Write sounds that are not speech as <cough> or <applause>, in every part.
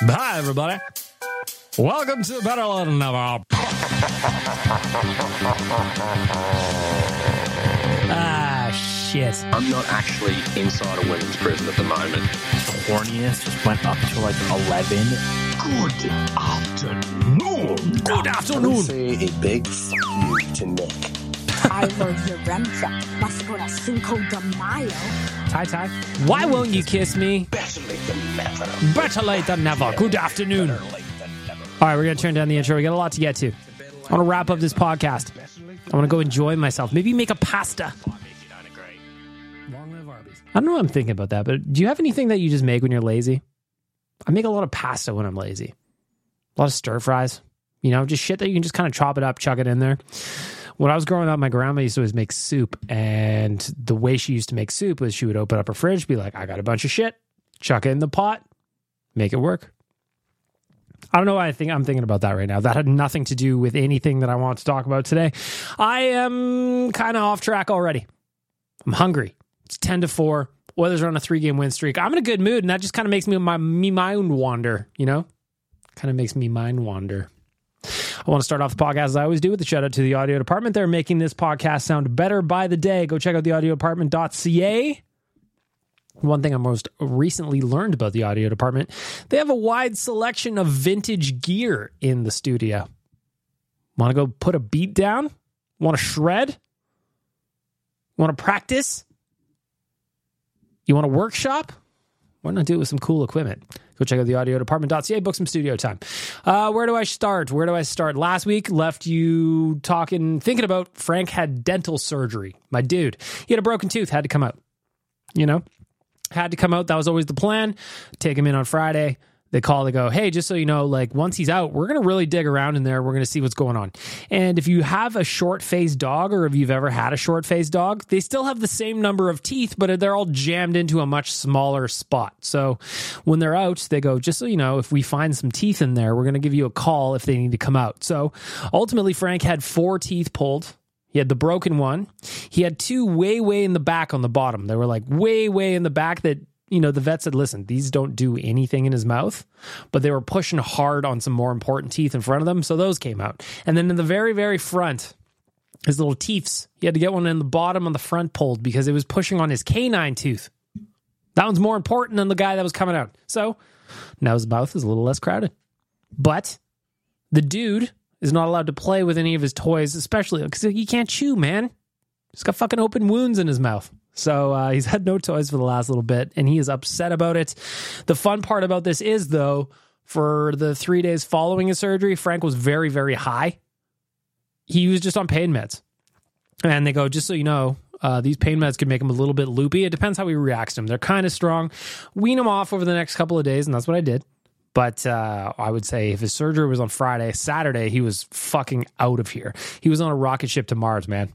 Hi, everybody. Welcome to Better Than Never. ah, shit. I'm not actually inside a women's prison at the moment. horniest just went up to like 11. Good afternoon. Good afternoon. Say a big fuck you to Nick. I love Yaremcha. Must go to Cinco de Mayo. Ty Ty, why won't you kiss me? Better late than never. Better late than never. Good afternoon. All right, we're going to turn down the intro. We got a lot to get to. I want to wrap up this podcast. I want to go enjoy myself. Maybe make a pasta. Long live Arby's. I don't know what I'm thinking about that, but do you have anything that you just make when you're lazy? I make a lot of pasta when I'm lazy. A lot of stir fries. You know, just shit that you can just kind of chop it up, chuck it in there. When I was growing up, my grandma used to always make soup. And the way she used to make soup was she would open up her fridge, be like, I got a bunch of shit, chuck it in the pot, make it work. I don't know why I think I'm thinking about that right now. That had nothing to do with anything that I want to talk about today. I am kind of off track already. I'm hungry. It's 10 to 4. Oilers are on a three game win streak. I'm in a good mood, and that just kind of makes me my me mind wander, you know? Kind of makes me mind wander. I want to start off the podcast as I always do with a shout out to the audio department. They're making this podcast sound better by the day. Go check out the audiodepartment.ca. One thing I most recently learned about the audio department, they have a wide selection of vintage gear in the studio. Want to go put a beat down? Want to shred? Want to practice? You want to workshop? Why not do it with some cool equipment? Go check out the audiodepartment.ca, book some studio time. Uh, where do I start? Where do I start? Last week left you talking, thinking about Frank had dental surgery. My dude, he had a broken tooth, had to come out. You know, had to come out. That was always the plan. Take him in on Friday. They call, to go, hey, just so you know, like once he's out, we're going to really dig around in there. We're going to see what's going on. And if you have a short faced dog or if you've ever had a short faced dog, they still have the same number of teeth, but they're all jammed into a much smaller spot. So when they're out, they go, just so you know, if we find some teeth in there, we're going to give you a call if they need to come out. So ultimately, Frank had four teeth pulled. He had the broken one. He had two way, way in the back on the bottom. They were like way, way in the back that, you know, the vet said, listen, these don't do anything in his mouth, but they were pushing hard on some more important teeth in front of them. So those came out. And then in the very, very front, his little teeths, he had to get one in the bottom on the front pulled because it was pushing on his canine tooth. That one's more important than the guy that was coming out. So now his mouth is a little less crowded. But the dude is not allowed to play with any of his toys, especially because he can't chew, man. He's got fucking open wounds in his mouth. So uh, he's <laughs> had no toys for the last little bit, and he is upset about it. The fun part about this is, though, for the three days following his surgery, Frank was very, very high. He was just on pain meds. And they go, just so you know, uh, these pain meds can make him a little bit loopy. It depends how he reacts to them. They're kind of strong. Wean him off over the next couple of days, and that's what I did. But uh, I would say if his surgery was on Friday, Saturday, he was fucking out of here. He was on a rocket ship to Mars, man.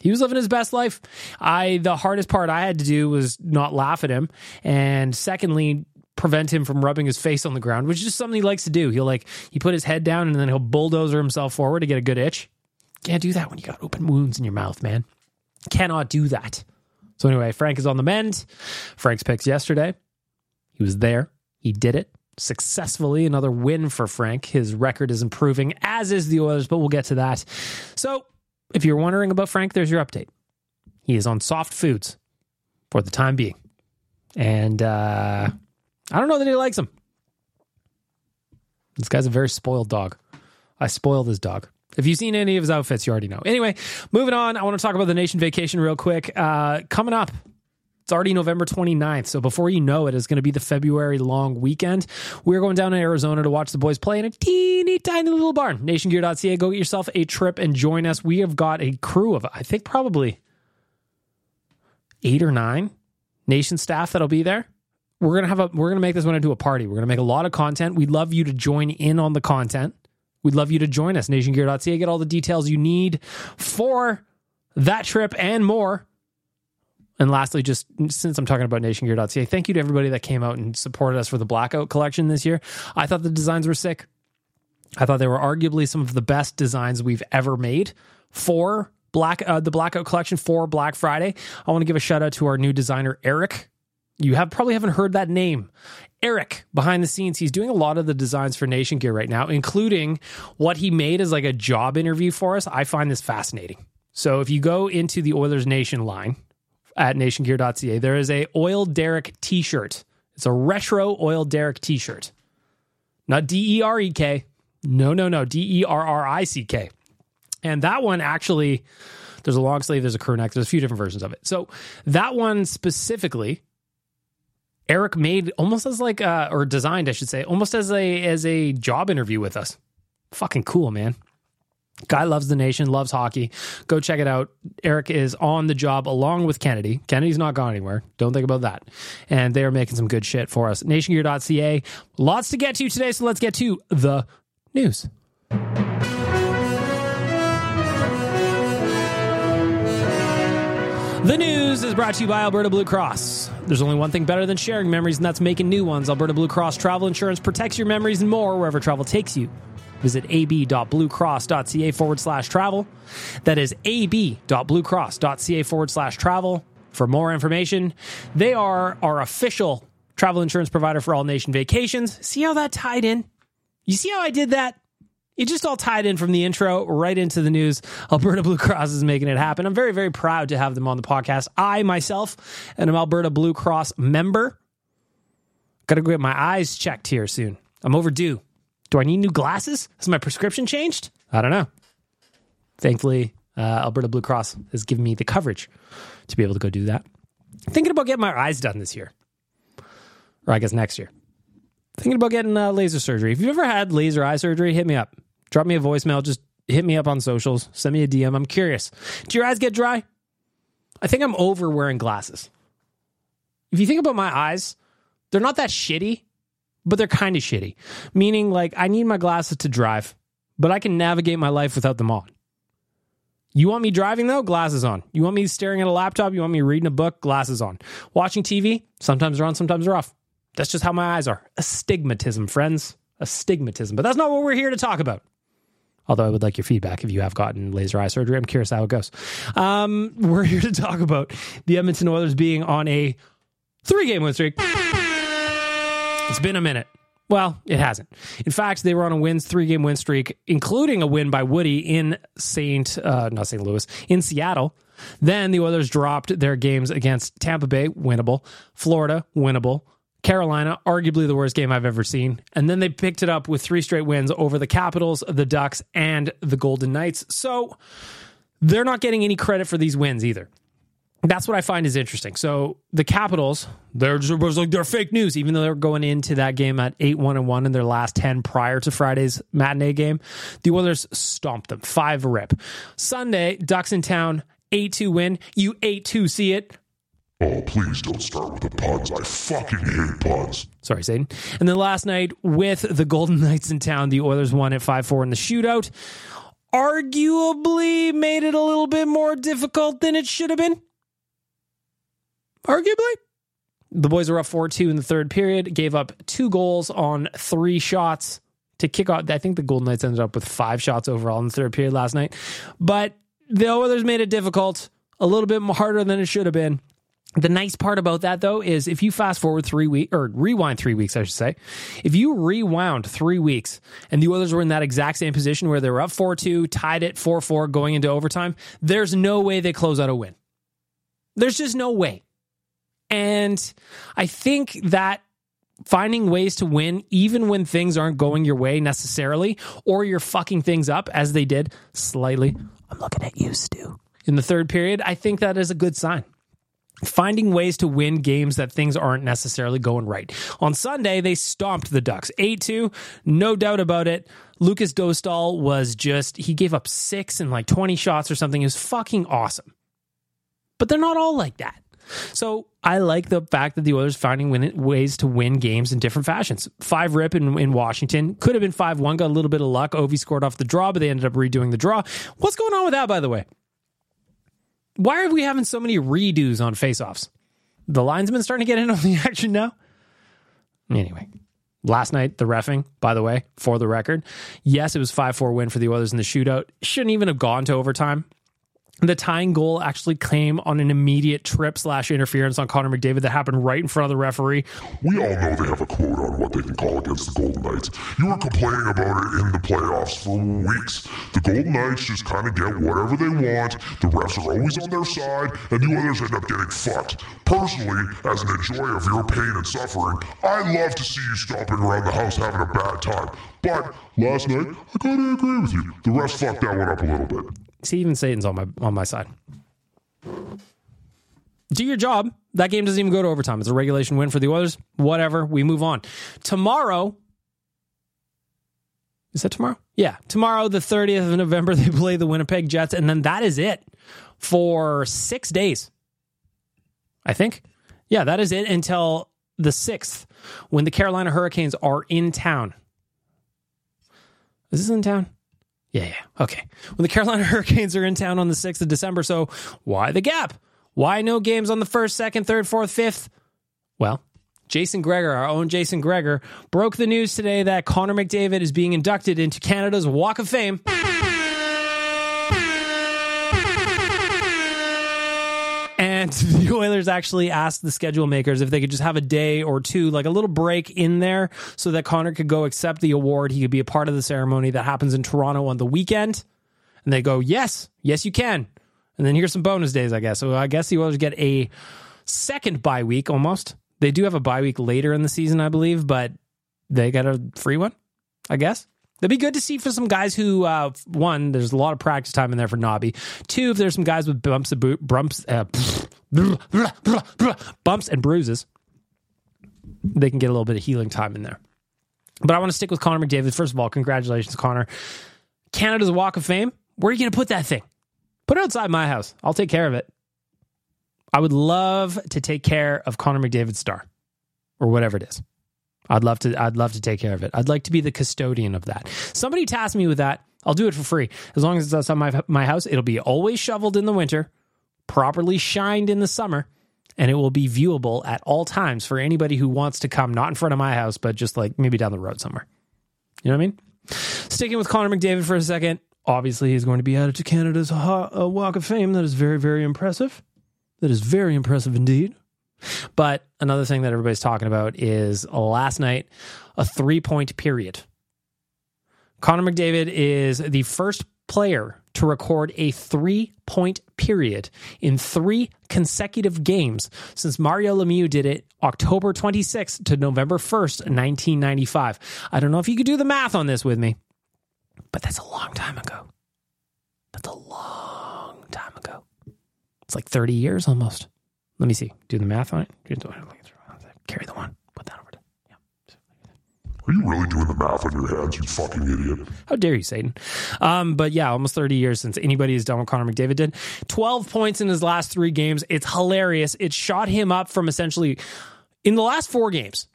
He was living his best life. I the hardest part I had to do was not laugh at him, and secondly, prevent him from rubbing his face on the ground, which is just something he likes to do. He'll like he put his head down and then he'll bulldozer himself forward to get a good itch. Can't do that when you got open wounds in your mouth, man. Cannot do that. So anyway, Frank is on the mend. Frank's picks yesterday. He was there. He did it successfully. Another win for Frank. His record is improving, as is the Oilers, but we'll get to that. So if you're wondering about Frank, there's your update. He is on soft foods for the time being. And uh, I don't know that he likes them. This guy's a very spoiled dog. I spoiled his dog. If you've seen any of his outfits, you already know. Anyway, moving on, I want to talk about the nation vacation real quick. Uh, coming up, it's already November 29th. So before you know it, it's going to be the February long weekend. We're going down to Arizona to watch the boys play in a teeny tiny little barn. Nationgear.ca. Go get yourself a trip and join us. We have got a crew of, I think, probably eight or nine nation staff that'll be there. We're gonna have a we're gonna make this one into a party. We're gonna make a lot of content. We'd love you to join in on the content. We'd love you to join us. Nationgear.ca. Get all the details you need for that trip and more. And lastly, just since I'm talking about nationgear.ca, thank you to everybody that came out and supported us for the Blackout collection this year. I thought the designs were sick. I thought they were arguably some of the best designs we've ever made for Black uh, the Blackout collection for Black Friday. I want to give a shout out to our new designer Eric. You have probably haven't heard that name. Eric behind the scenes, he's doing a lot of the designs for Nation Gear right now, including what he made as like a job interview for us. I find this fascinating. So if you go into the Oilers Nation line at nationgear.ca, there is a oil derrick t-shirt. It's a retro oil derrick t-shirt. Not D E R E K. No, no, no. D E R R I C K. And that one actually, there's a long sleeve, there's a crew neck, there's a few different versions of it. So that one specifically, Eric made almost as like or designed, I should say, almost as a as a job interview with us. Fucking cool, man. Guy loves the nation, loves hockey. Go check it out. Eric is on the job along with Kennedy. Kennedy's not gone anywhere. Don't think about that. And they are making some good shit for us. Nationgear.ca. Lots to get to today, so let's get to the news. The news is brought to you by Alberta Blue Cross. There's only one thing better than sharing memories, and that's making new ones. Alberta Blue Cross Travel Insurance protects your memories and more wherever travel takes you. Visit ab.bluecross.ca forward slash travel. That is ab.bluecross.ca forward slash travel for more information. They are our official travel insurance provider for all nation vacations. See how that tied in? You see how I did that? It just all tied in from the intro right into the news. Alberta Blue Cross is making it happen. I'm very, very proud to have them on the podcast. I myself am an Alberta Blue Cross member. Got to go get my eyes checked here soon. I'm overdue. Do I need new glasses? Has my prescription changed? I don't know. Thankfully, uh, Alberta Blue Cross has given me the coverage to be able to go do that. Thinking about getting my eyes done this year, or I guess next year. Thinking about getting uh, laser surgery. If you've ever had laser eye surgery, hit me up. Drop me a voicemail. Just hit me up on socials. Send me a DM. I'm curious. Do your eyes get dry? I think I'm over wearing glasses. If you think about my eyes, they're not that shitty, but they're kind of shitty. Meaning, like, I need my glasses to drive, but I can navigate my life without them on. You want me driving though? Glasses on. You want me staring at a laptop? You want me reading a book? Glasses on. Watching TV? Sometimes they're on, sometimes they're off. That's just how my eyes are. Astigmatism, friends. Astigmatism. But that's not what we're here to talk about. Although I would like your feedback if you have gotten laser eye surgery. I'm curious how it goes. Um, we're here to talk about the Edmonton Oilers being on a three game win streak. It's been a minute. Well, it hasn't. In fact, they were on a wins three game win streak, including a win by Woody in Saint, uh, not St. Louis, in Seattle. Then the Oilers dropped their games against Tampa Bay, winnable, Florida, winnable, Carolina, arguably the worst game I've ever seen. And then they picked it up with three straight wins over the Capitals, the Ducks, and the Golden Knights. So they're not getting any credit for these wins either. That's what I find is interesting. So the Capitals, they're just like they're fake news, even though they're going into that game at eight one and one in their last ten prior to Friday's matinee game. The Oilers stomped them five rip. Sunday, Ducks in town, eight two win. You eight two see it. Oh, please don't start with the puns. I fucking hate puns. Sorry, Satan. And then last night with the Golden Knights in town, the Oilers won at five four in the shootout. Arguably made it a little bit more difficult than it should have been arguably. The boys were up 4 2 in the third period, gave up two goals on three shots to kick off. I think the Golden Knights ended up with five shots overall in the third period last night. But the Oilers made it difficult, a little bit harder than it should have been. The nice part about that, though, is if you fast forward three weeks, or rewind three weeks, I should say, if you rewound three weeks and the Oilers were in that exact same position where they were up 4 2, tied it 4 4 going into overtime, there's no way they close out a win. There's just no way. And I think that finding ways to win, even when things aren't going your way necessarily, or you're fucking things up as they did slightly. I'm looking at you, Stu. In the third period, I think that is a good sign. Finding ways to win games that things aren't necessarily going right. On Sunday, they stomped the Ducks 8 2, no doubt about it. Lukas Dostal was just, he gave up six and like 20 shots or something. It was fucking awesome. But they're not all like that. So I like the fact that the Oilers finding win- ways to win games in different fashions. Five rip in, in Washington could have been five one. Got a little bit of luck. Ovi scored off the draw, but they ended up redoing the draw. What's going on with that, by the way? Why are we having so many redos on faceoffs? The linesmen starting to get in on the <laughs> action now. Anyway, last night the refing, by the way, for the record, yes, it was five four win for the Oilers in the shootout. Shouldn't even have gone to overtime. The tying goal actually came on an immediate trip slash interference on Connor McDavid that happened right in front of the referee. We all know they have a quote on what they can call against the Golden Knights. You were complaining about it in the playoffs for weeks. The Golden Knights just kind of get whatever they want. The refs are always on their side, and the others end up getting fucked. Personally, as an enjoyer of your pain and suffering, I love to see you stomping around the house having a bad time. But last night, I of agree with you. The refs fucked that one up a little bit. See, even Satan's on my on my side. Do your job. That game doesn't even go to overtime. It's a regulation win for the Oilers. Whatever. We move on. Tomorrow. Is that tomorrow? Yeah. Tomorrow, the 30th of November, <laughs> they play the Winnipeg Jets, and then that is it for six days. I think. Yeah, that is it until the 6th when the Carolina Hurricanes are in town. Is this in town? Yeah, yeah. Okay. When the Carolina <laughs> Hurricanes are in town on the 6th of December, so why the gap? Why no games on the 1st, 2nd, 3rd, 4th, 5th? Well, Jason Gregor, our own Jason Gregor, broke the news today that Connor McDavid is being inducted into Canada's Walk of Fame. And <laughs> the Oilers actually asked the schedule makers if they could just have a day or two, like a little break in there, so that Connor could go accept the award. He could be a part of the ceremony that happens in Toronto on the weekend. And they go, yes, yes, you can. And then here's some bonus days, I guess. So I guess the Oilers get a second bye week almost. They do have a bye week later in the season, I believe, but they got a free one, I guess. That'd be good to see for some guys who, uh, one, there's a lot of practice time in there for Nobby. Two, if there's some guys with bumps and bu- bumps, uh, <laughs> bumps and bruises, they can get a little bit of healing time in there. But I want to stick with Connor McDavid. First of all, congratulations, Connor. Canada's Walk of Fame. Where are you going to put that thing? Put it outside my house. I'll take care of it. I would love to take care of Connor McDavid's star or whatever it is. I'd love to I'd love to take care of it. I'd like to be the custodian of that. Somebody task me with that. I'll do it for free. As long as it's outside my my house, it'll be always shoveled in the winter, properly shined in the summer, and it will be viewable at all times for anybody who wants to come not in front of my house, but just like maybe down the road somewhere. You know what I mean? Sticking with Connor McDavid for a second. Obviously, he's going to be added to Canada's uh, Walk of Fame. That is very, very impressive. That is very impressive indeed. But another thing that everybody's talking about is last night, a three point period. Connor McDavid is the first player to record a three point period in three consecutive games since Mario Lemieux did it October 26th to November 1st, 1995. I don't know if you could do the math on this with me, but that's a long time ago. That's a long time ago. It's like 30 years almost. Let me see. Do the math on it. Carry the one. Put that over. To, Are you really doing the math on your hands, you fucking idiot? How dare you, Satan? Um, but yeah, almost 30 years since anybody has done what Connor McDavid did. 12 points in his last three games. It's hilarious. It shot him up from essentially in the last four games.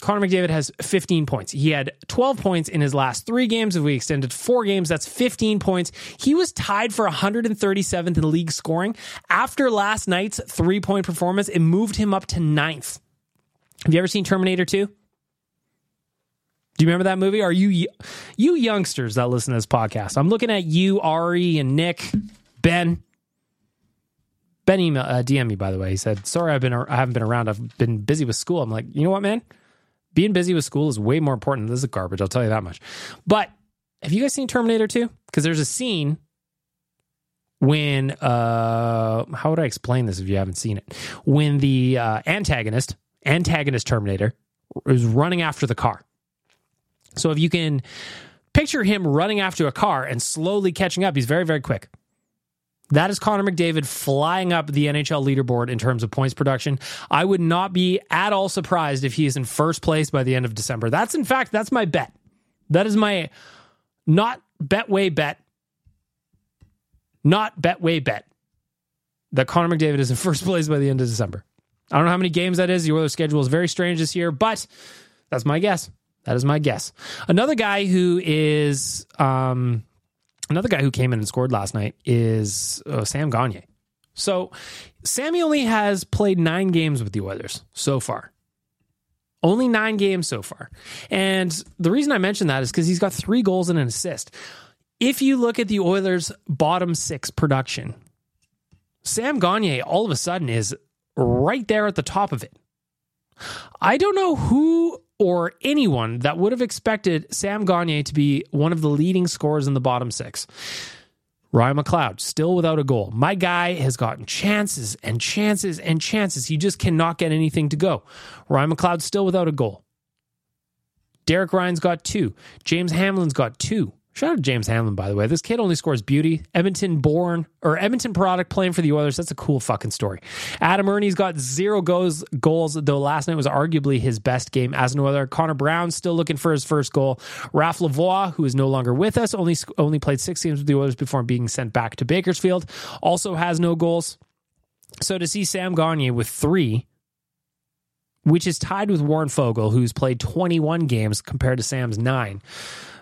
Connor McDavid has 15 points. He had 12 points in his last three games. If we extended four games, that's 15 points. He was tied for 137th in league scoring. After last night's three point performance, it moved him up to ninth. Have you ever seen Terminator 2? Do you remember that movie? Are you you youngsters that listen to this podcast? I'm looking at you, Ari, and Nick, Ben. Ben email uh, DM me by the way. He said, "Sorry, I've been I haven't been around. I've been busy with school." I'm like, you know what, man? Being busy with school is way more important than this is garbage. I'll tell you that much. But have you guys seen Terminator 2? Because there's a scene when uh how would I explain this if you haven't seen it? When the uh, antagonist, antagonist Terminator, is running after the car. So if you can picture him running after a car and slowly catching up, he's very, very quick. That is Connor McDavid flying up the NHL leaderboard in terms of points production. I would not be at all surprised if he is in first place by the end of December. That's in fact, that's my bet. That is my not betway bet. Not betway bet. That Connor McDavid is in first place by the end of December. I don't know how many games that is. The Oilers schedule is very strange this year, but that's my guess. That is my guess. Another guy who is um, another guy who came in and scored last night is uh, Sam Gagner. So Sammy only has played nine games with the Oilers so far. Only nine games so far. And the reason I mention that is because he's got three goals and an assist. If you look at the Oilers' bottom six production, Sam Gagner all of a sudden is right there at the top of it. I don't know who or anyone that would have expected Sam Gagner to be one of the leading scorers in the bottom six. Ryan McLeod, still without a goal. My guy has gotten chances and chances and chances. He just cannot get anything to go. Ryan McLeod, still without a goal. Derek Ryan's got two. James Hamblin's got two. Shout out to James Hamblin, by the way. This kid only scores beauty. Edmonton born or Edmonton product playing for the Oilers. That's a cool fucking story. Adam Erne's got zero goals, goals, though last night was arguably his best game as an Oiler. Connor Brown still looking for his first goal. Raph Lavoie, who is no longer with us, only only played six games with the Oilers before being sent back to Bakersfield. Also has no goals. So to see Sam Gagner with three, which is tied with Warren Foegele, who's played 21 games compared to Sam's nine,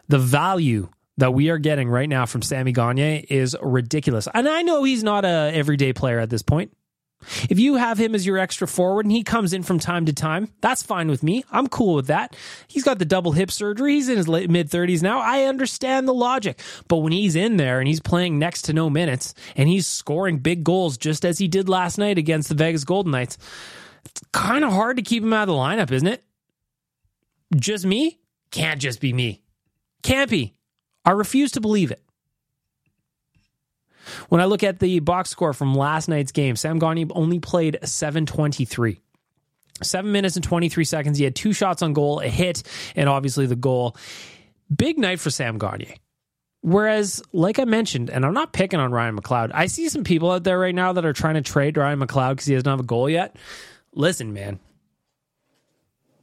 the value that we are getting right now from Sammy Gagner is ridiculous. And I know he's not a everyday player at this point. If you have him as your extra forward and he comes in from time to time, that's fine with me. I'm cool with that. He's got the double hip surgery. He's in his late mid 30s now. I understand the logic. But when he's in there and he's playing next to no minutes and he's scoring big goals just as he did last night against the Vegas Golden Knights, it's kind of hard to keep him out of the lineup, isn't it? Just me? Can't just be me. Can't be. I refuse to believe it. When I look at the box score from last night's game, Sam Gagner only played 723. Seven minutes and 23 seconds. He had two shots on goal, a hit, and obviously the goal. Big night for Sam Gagner. Whereas, like I mentioned, and I'm not picking on Ryan McLeod, I see some people out there right now that are trying to trade Ryan McLeod because he doesn't have a goal yet. Listen, man,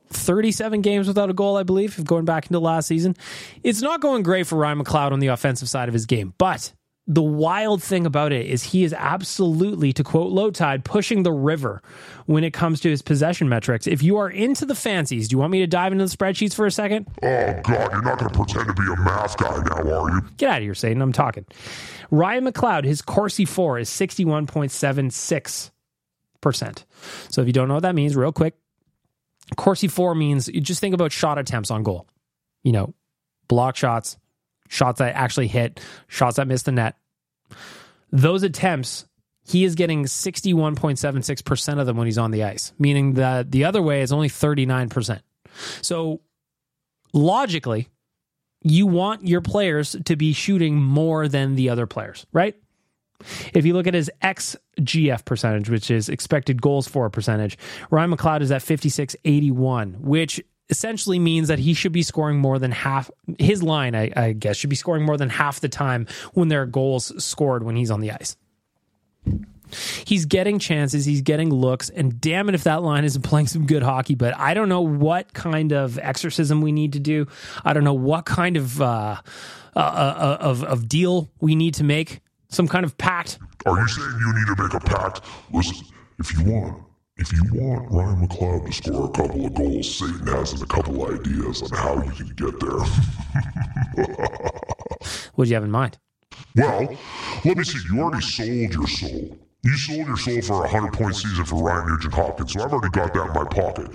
37 games without a goal, I believe, going back into last season. It's not going great for Ryan McLeod on the offensive side of his game, but the wild thing about it is he is absolutely, to quote Lowetide, pushing the river when it comes to his possession metrics. If you are into the fancies, do you want me to dive into the spreadsheets for a second? Oh, God, you're not going to pretend to be a math guy now, are you? Get out of here, Satan. I'm talking. Ryan McLeod, his Corsi for is 61.76%. So if you don't know what that means, real quick, Corsi for means you just think about shot attempts on goal. You know, block shots, shots that actually hit, shots that miss the net. Those attempts, he is getting 61.76% of them when he's on the ice, meaning that the other way is only 39%. So logically, you want your players to be shooting more than the other players, right? If you look at his XGF percentage, which is expected goals for percentage, Ryan McLeod is at 56.81, which essentially means that he should be scoring more than half his line, I, I, guess, should be scoring more than half the time when there are goals scored when he's on the ice. He's getting chances, he's getting looks, and damn it if that line isn't playing some good hockey. But I don't know what kind of exorcism we need to do. I don't know what kind of uh, uh, uh, of of deal we need to make. Some kind of pact. Are you saying you need to make a pact? Listen, if you want, if you want Ryan McLeod to score a couple of goals, Satan has a couple ideas on how you can get there. <laughs> What do you have in mind? well, let me see. You already sold your soul. You sold your soul for a hundred point season for Ryan Nugent Hopkins, so I've already got that in my pocket.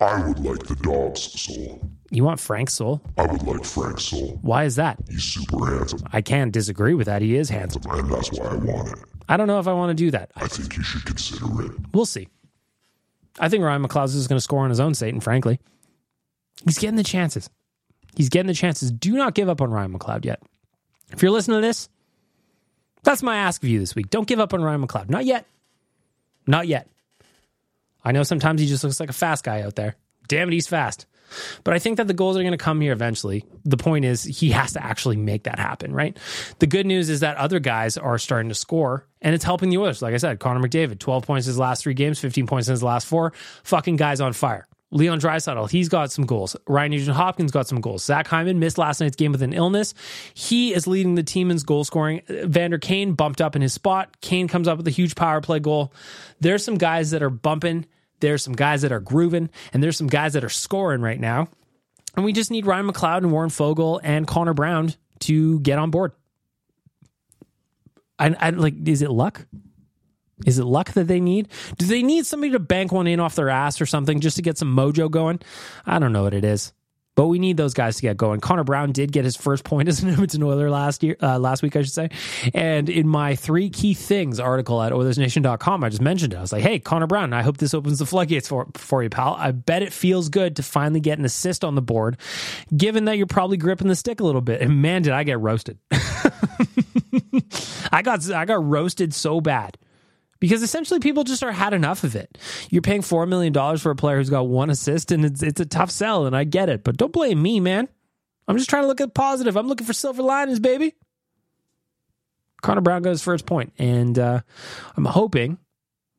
I would like the dog's soul. You want Frank's soul? I would like Frank's soul. Why is that? He's super handsome, I can't disagree with that. He is handsome. and that's why I want it. I don't know if I want to do that. I think you should consider it. We'll see. I think Ryan McLeod is going to score on his own, Satan, frankly. He's getting the chances. He's getting the chances. Do not give up on Ryan McLeod yet. If you're listening to this, that's my ask of you this week. Don't give up on Ryan McLeod. Not yet. Not yet. I know sometimes he just looks like a fast guy out there. Damn it, he's fast. But I think that the goals are going to come here eventually. The point is, he has to actually make that happen, right? The good news is that other guys are starting to score, and it's helping the Oilers. Like I said, Connor McDavid, 12 points in his last three games, 15 points in his last four. Fucking guys on fire. Leon Draisaitl, he's got some goals. Ryan Nugent Hopkins got some goals. Zach Hyman missed last night's game with an illness. He is leading the team in goal scoring. Vander Kane bumped up in his spot. Kane comes up with a huge power play goal. There's some guys that are bumping. There's some guys that are grooving, and there's some guys that are scoring right now. And we just need Ryan McLeod and Warren Foegele and Connor Brown to get on board. I, I like. Is it luck? Is it luck that they need? Do they need somebody to bank one in off their ass or something just to get some mojo going? I don't know what it is. But we need those guys to get going. Connor Brown did get his first point as an <laughs> Edmonton Oiler last year, uh, last week, I should say. And in my three key things article at OilersNation.com, I just mentioned it. I was like, "Hey, Connor Brown, I hope this opens the floodgates for for you, pal. I bet it feels good to finally get an assist on the board, given that you're probably gripping the stick a little bit." And man, did I get roasted! <laughs> I got I got roasted so bad because essentially people just are had enough of it. You're paying four million dollars for a player who's got one assist, and it's it's a tough sell, and I get it. But don't blame me, man. I'm just trying to look at the positive. I'm looking for silver linings, baby. Connor Brown got his first point, and uh, I'm hoping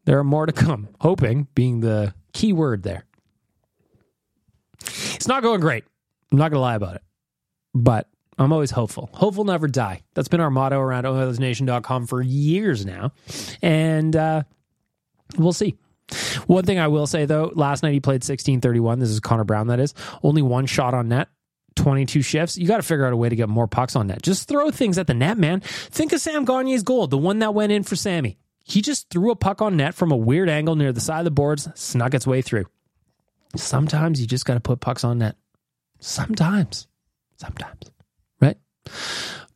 there are more to come. Hoping being the key word there. It's not going great. I'm not gonna lie about it, but I'm always hopeful. Hopeful never die. That's been our motto around OilersNation.com for years now. And uh, we'll see. One thing I will say, though, last night he played 16-31. This is Connor Brown, that is. Only one shot on net. 22 shifts. You got to figure out a way to get more pucks on net. Just throw things at the net, man. Think of Sam Gagner's goal, the one that went in for Sammy. He just threw a puck on net from a weird angle near the side of the boards, snuck its way through. Sometimes you just got to put pucks on net. Sometimes. Sometimes?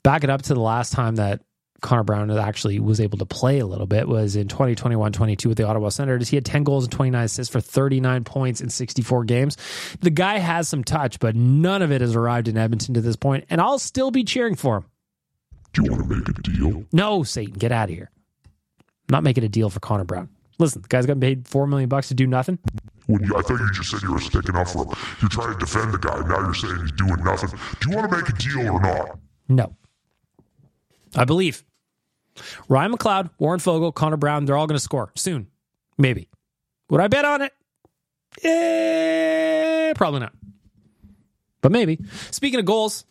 Back it up to the last time that Connor Brown actually was able to play a little bit was in 2021-22 with the Ottawa Senators. He had 10 goals and 29 assists for 39 points in 64 games. The guy has some touch, but none of it has arrived in Edmonton to this point, and I'll still be cheering for him. Do you want to make a deal? No, Satan, get out of here. I'm not making a deal for Connor Brown. Listen, the guy's got paid four million bucks to do nothing. When you, I thought you just said you were sticking up for him. You're trying to defend the guy. Now you're saying he's doing nothing. Do you want to make a deal or not? No. I believe Ryan McLeod, Warren Foegele, Connor Brown, they're all going to score soon. Maybe. Would I bet on it? Eh, probably not. But maybe. Speaking of goals,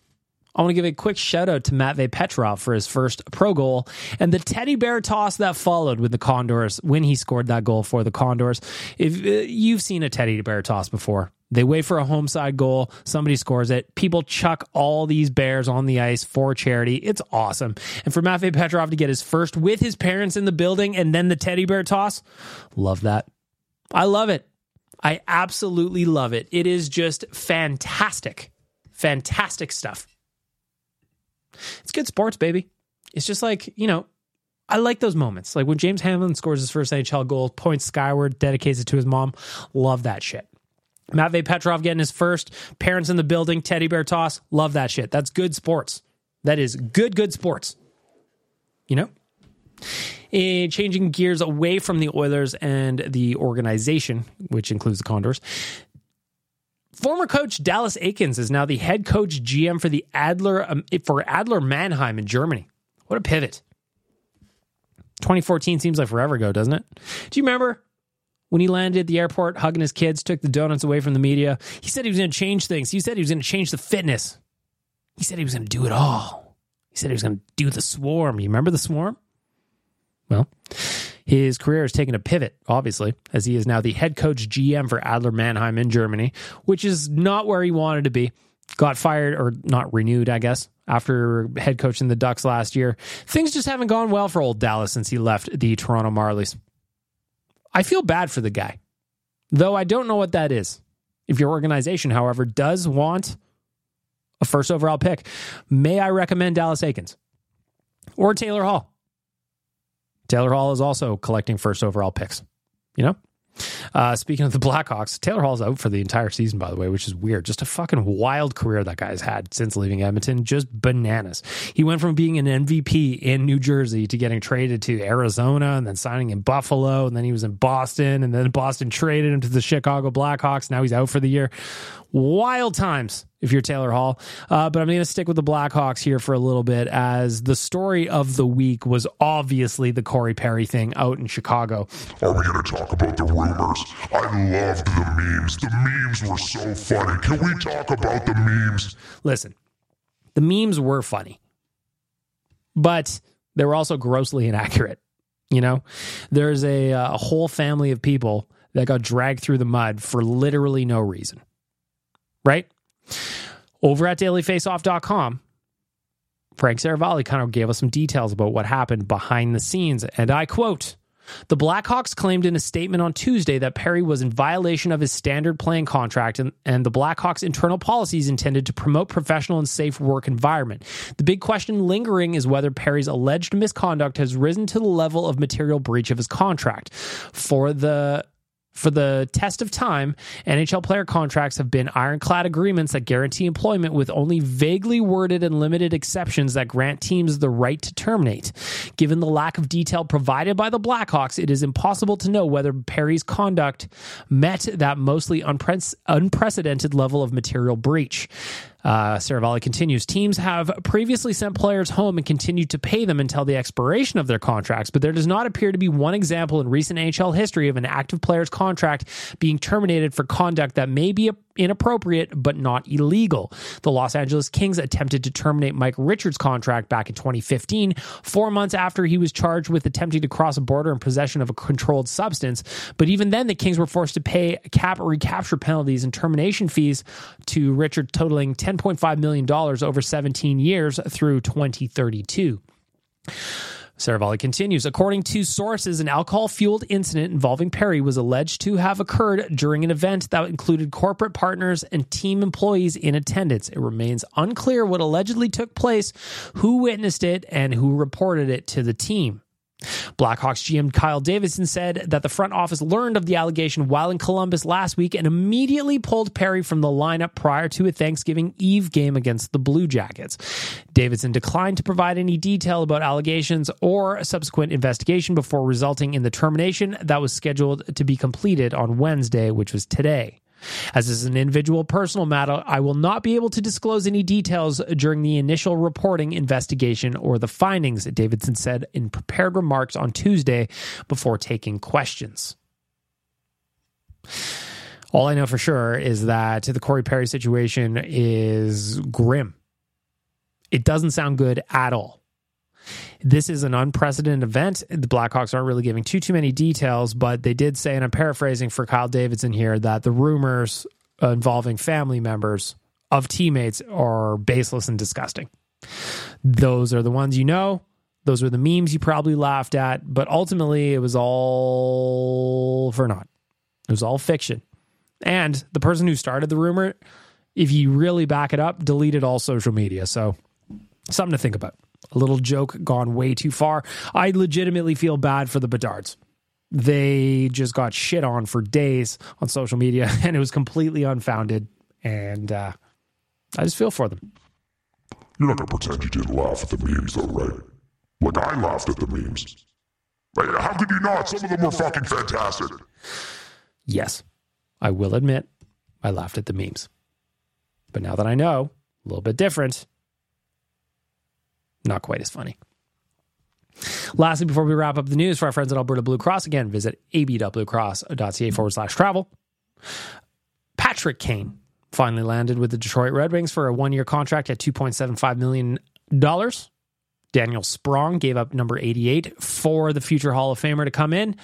I want to give a quick shout out to Matvey Petrov for his first pro goal and the teddy bear toss that followed with the Condors when he scored that goal for the Condors. If uh, you've seen a teddy bear toss before, they wait for a home side goal, somebody scores it, people chuck all these bears on the ice for charity. It's awesome. And for Matvey Petrov to get his first with his parents in the building and then the teddy bear toss, love that. I love it. I absolutely love it. It is just fantastic. Fantastic stuff. It's good sports, baby. It's just like, you know, I like those moments. Like when James Hamblin scores his first NHL goal, points skyward, dedicates it to his mom. Love that shit. Matvey Petrov getting his first, parents in the building, teddy bear toss. Love that shit. That's good sports. That is good, good sports. You know? Eh, changing gears away from the Oilers and the organization, which includes the Condors. Former coach Dallas Eakins is now the head coach GM for the Adler um, for Adler Mannheim in Germany. What a pivot! 2014 seems like forever ago, doesn't it? Do you remember when he landed at the airport, hugging his kids, took the donuts away from the media? He said he was going to change things. He said he was going to change the fitness. He said he was going to do it all. He said he was going to do the swarm. You remember the swarm? Well, his career has taken a pivot, obviously, as he is now the head coach GM for Adler Mannheim in Germany, which is not where he wanted to be. Got fired or not renewed, I guess, after head coaching the Ducks last year. Things just haven't gone well for old Dallas since he left the Toronto Marlies. I feel bad for the guy, though I don't know what that is. If your organization, however, does want a first overall pick, may I recommend Dallas Eakins or Taylor Hall? Taylor Hall is also collecting first overall picks. You know? Uh, speaking of the <laughs> Blackhawks, Taylor Hall's out for the entire season, by the way, which is weird. Just a fucking wild career that guy's had since leaving Edmonton. Just bananas. He went from being an MVP in New Jersey to getting traded to Arizona and then signing in Buffalo. And then he was in Boston. And then Boston traded him to the Chicago Blackhawks. Now he's out for the year. Wild times if you're Taylor Hall. Uh, but I'm going to stick with the Blackhawks here for a little bit as the story of the week was obviously the Corey Perry thing out in Chicago. Are we going to talk about the rumors? I loved the memes. The memes were so funny. Can we talk about the memes? Listen, the memes were funny, but they were also grossly inaccurate. You know, there's a, uh, a whole family of people that got dragged through the mud for literally no reason right? Over at dailyfaceoff.com, Frank Seravalli kind of gave us some details about what happened behind the scenes. And I quote The Blackhawks claimed in a statement on Tuesday that Perry was in violation of his standard playing contract, and, and the Blackhawks' internal policies intended to promote professional and safe work environment. The big question lingering is whether Perry's alleged misconduct has risen to the level of material breach of his contract. For the for the test of time, NHL player contracts have been ironclad agreements that guarantee employment with only vaguely worded and limited exceptions that grant teams the right to terminate. Given the lack of detail provided by the Blackhawks, it is impossible to know whether Perry's conduct met that mostly unpre- unprecedented level of material breach. Uh, Seravalli continues Teams have previously sent players home and continued to pay them until the expiration of their contracts, but there does not appear to be one example in recent NHL history of an active player's contract being terminated for conduct that may be inappropriate but not illegal. The Los Angeles Kings attempted to terminate Mike Richards' contract back in 2015, four months after he was charged with attempting to cross a border in possession of a controlled substance. But even then, the Kings were forced to pay cap recapture penalties and termination fees to Richard, totaling $10.5 million over 17 years through 2032. Seravalli continues. According to sources, an alcohol fueled incident involving Perry was alleged to have occurred during an event that included corporate partners and team employees in attendance. It remains unclear what allegedly took place, who witnessed it, and who reported it to the team. Blackhawks GM Kyle Davidson said that the front office learned of the allegation while in Columbus last week and immediately pulled Perry from the lineup prior to a Thanksgiving Eve game against the Blue Jackets. Davidson declined to provide any detail about allegations or a subsequent investigation before resulting in the termination that was scheduled to be completed on Wednesday, which was today. As this is an individual personal matter, I will not be able to disclose any details during the initial reporting, investigation, or the findings, Davidson said in prepared remarks on Tuesday before taking questions. All I know for sure is that the Corey Perry situation is grim. It doesn't sound good at all. This is an unprecedented event. The Blackhawks aren't really giving too too many details, but they did say, and I'm paraphrasing for Kyle Davidson here, that the rumors involving family members of teammates are baseless and disgusting. Those are the ones you know. Those are the memes you probably laughed at, but ultimately it was all for naught. It was all fiction. And the person who started the rumor, if you really back it up, deleted all social media. So something to think about. A little joke gone way too far. I legitimately feel bad for the Bedards. They just got shit on for days on social media, <laughs> and it was completely unfounded. And uh, I just feel for them. You're not gonna pretend you didn't laugh at the memes, though, right? Like I laughed at the memes. Like, how could you not? Some of them were fucking fantastic. Yes, I will admit I laughed at the memes. But now that I know, a little bit different, not quite as funny. Lastly, before we wrap up the news for our friends at Alberta Blue Cross, again, visit ab.bluecross.ca forward slash travel. Patrick Kane finally landed with the Detroit Red Wings for a one year contract at $2.75 million. Daniel Sprong gave up number 88 for the future Hall of Famer to come in.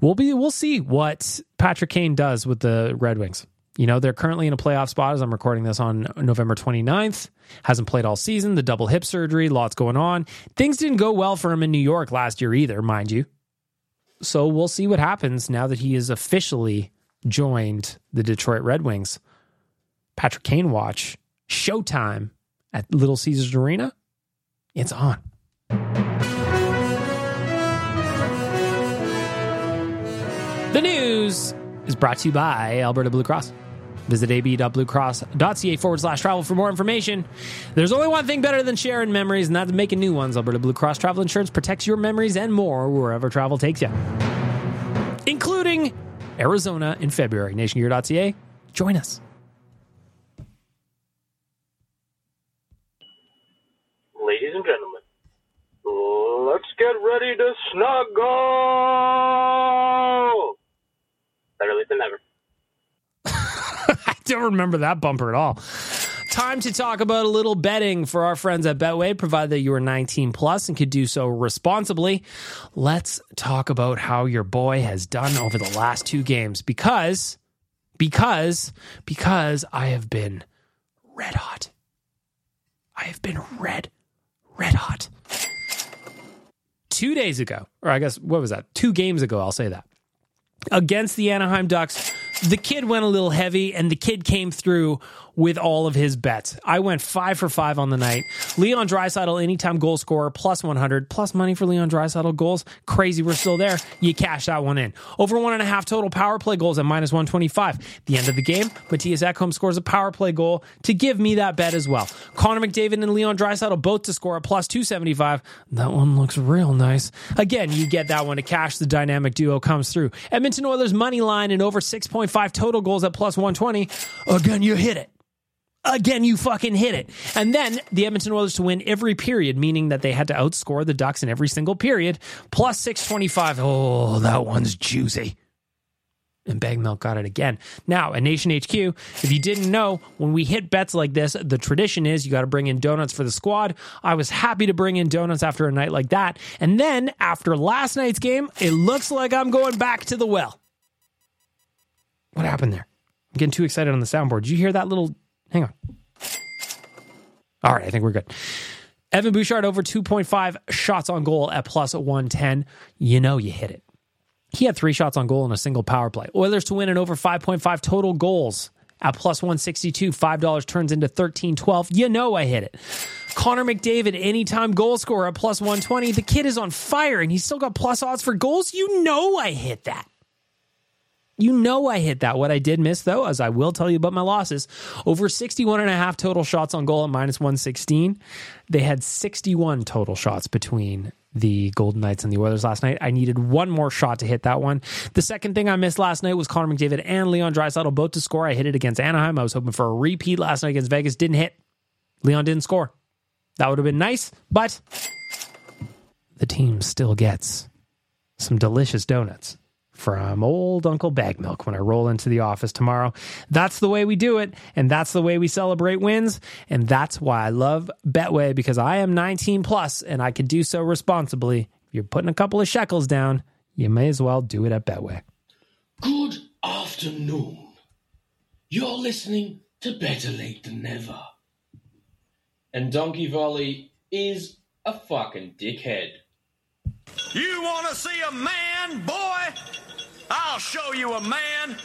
We'll be we'll see what Patrick Kane does with the Red Wings. You know, they're currently in a playoff spot as I'm recording this on November 29th. Hasn't played all season, the double hip surgery, lots going on. Things didn't go well for him in New York last year either, mind you. So we'll see what happens now that he has officially joined the Detroit Red Wings. Patrick Kane watch, showtime at Little Caesars Arena. It's on. The news is brought to you by Alberta Blue Cross. Visit ab.bluecross.ca forward slash travel for more information. There's only one thing better than sharing memories, and that's making new ones. Alberta Blue Cross Travel Insurance protects your memories and more wherever travel takes you, including Arizona in February. NationGear.ca. Join us. Ladies and gentlemen, let's get ready to snuggle! Better late than never. Don't remember that bumper at all. Time to talk about a little betting for our friends at Betway, provided that you are 19 plus and could do so responsibly. Let's talk about how your boy has done over the last two games because, because, because I have been red hot. I have been red, red hot. Two days ago, or I guess, what was that? Two games ago, I'll say that. Against the Anaheim Ducks, the kid went a little heavy and the kid came through with all of his bets. I went five for five on the night. Leon Draisaitl, anytime goal scorer, plus 100, plus money for Leon Draisaitl goals. Crazy, we're still there. You cash that one in. Over one and a half total power play goals at minus 125. The end of the game, Mattias Ekholm scores a power play goal to give me that bet as well. Connor McDavid and Leon Draisaitl both to score a plus 275. That one looks real nice. Again, you get that one to cash. The dynamic duo comes through. Edmonton Oilers money line and over 6.5 total goals at plus 120. Again, you hit it again, you fucking hit it. And then the Edmonton Oilers to win every period, meaning that they had to outscore the Ducks in every single period, plus 625. Oh, that one's juicy. And Bag Milk got it again. Now, at Nation HQ, if you didn't know, when we hit bets like this, the tradition is you got to bring in donuts for the squad. I was happy to bring in donuts after a night like that. And then after last night's game, it looks like I'm going back to the well. What happened there? I'm getting too excited on the soundboard. Did you hear that little Hang on. All right, I think we're good. Evan Bouchard over 2.5 shots on goal at plus 110. You know you hit it. He had three shots on goal in a single power play. Oilers to win and over 5.5 total goals at plus 162. $5 turns into 13.12. You know I hit it. Connor McDavid, anytime goal scorer at plus 120. The kid is on fire and he's still got plus odds for goals. You know I hit that. You know I hit that. What I did miss, though, as I will tell you about my losses, over 61 and a half total shots on goal at minus 116. They had 61 total shots between the Golden Knights and the Oilers last night. I needed one more shot to hit that one. The second thing I missed last night was Connor McDavid and Leon Draisaitl both to score. I hit it against Anaheim. I was hoping for a repeat last night against Vegas. Didn't hit. Leon didn't score. That would have been nice, but the team still gets some delicious donuts from old Uncle Bag Milk when I roll into the office tomorrow. That's the way we do it, and that's the way we celebrate wins, and that's why I love Betway because I am 19 plus and I can do so responsibly. If you're putting a couple of shekels down, you may as well do it at Betway. Good afternoon. You're listening to Better Late Than Never. And Donkey Volley is a fucking dickhead. You want to see a man, boy? I'll show you a man.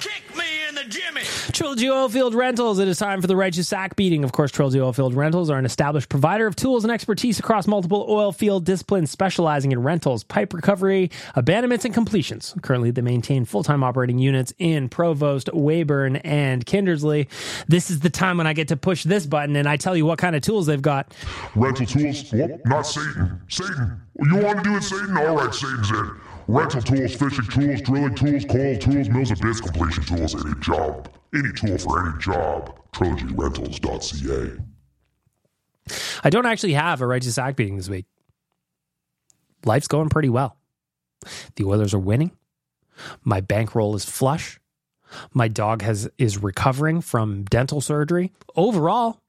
Kick me in the jimmy. Trilogy Oilfield Rentals. It is time for the righteous sack beating. Of course, Trilogy Oilfield Rentals are an established provider of tools and expertise across multiple oil field disciplines, specializing in rentals, pipe recovery, abandonments, and completions. Currently, they maintain full time operating units in Provost, Weyburn, and Kindersley. This is the time when I get to push this button and I tell you what kind of tools they've got. Rental tools? What? Not Satan. Satan. You want to do it, Satan? All right, Satan's in. Rental tools, fishing tools, drilling tools, coil tools, mills and bits, completion tools, any job. Any tool for any job. TrilogyRentals.ca. I don't actually have a righteous sack beating this week. life's going pretty well. The Oilers are winning. My bankroll is flush. My dog has is recovering from dental surgery. Overall,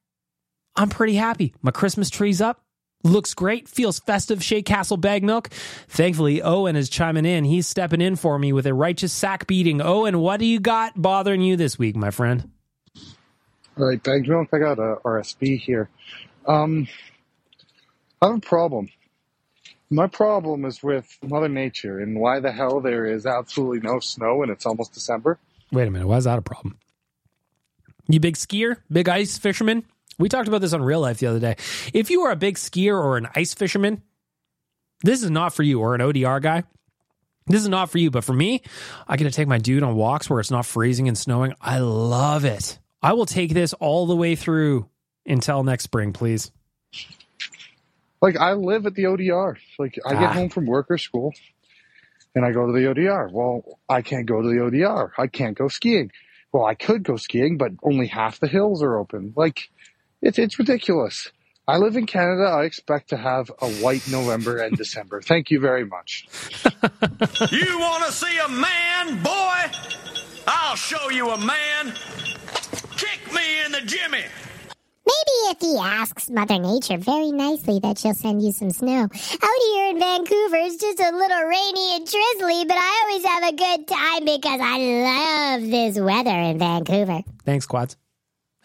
I'm pretty happy. My Christmas tree's up. Looks great. Feels festive. Shea Castle bag milk. Thankfully, Owen is chiming in. He's stepping in for me with a righteous sack beating. Owen, what do you got bothering you this week, my friend? All right, bag milk. I got a RSV here. Um, I have a problem. My problem is with Mother Nature and why the hell there is absolutely no snow and it's almost December. Wait a minute. Why is that a problem? You big skier? Big ice fisherman? We talked about this on real life the other day. If you are a big skier or an ice fisherman, this is not for you, or an ODR guy. This is not for you, but for me, I get to take my dude on walks where it's not freezing and snowing. I love it. I will take this all the way through until next spring, please. Like I live at the ODR. Like I get Ah. home from work or school and I go to the ODR. Well, I can't go to the ODR. I can't go skiing. Well, I could go skiing, but only half the hills are open. Like it's it's ridiculous. I live in Canada. I expect to have a white November and December. <laughs> Thank you very much. <laughs> You want to see a man, boy? I'll show you a man. Kick me in the Jimmy. Maybe if he asks Mother Nature very nicely that she'll send you some snow. Out here in Vancouver, it's just a little rainy and drizzly, but I always have a good time because I love this weather in Vancouver. Thanks, Quads.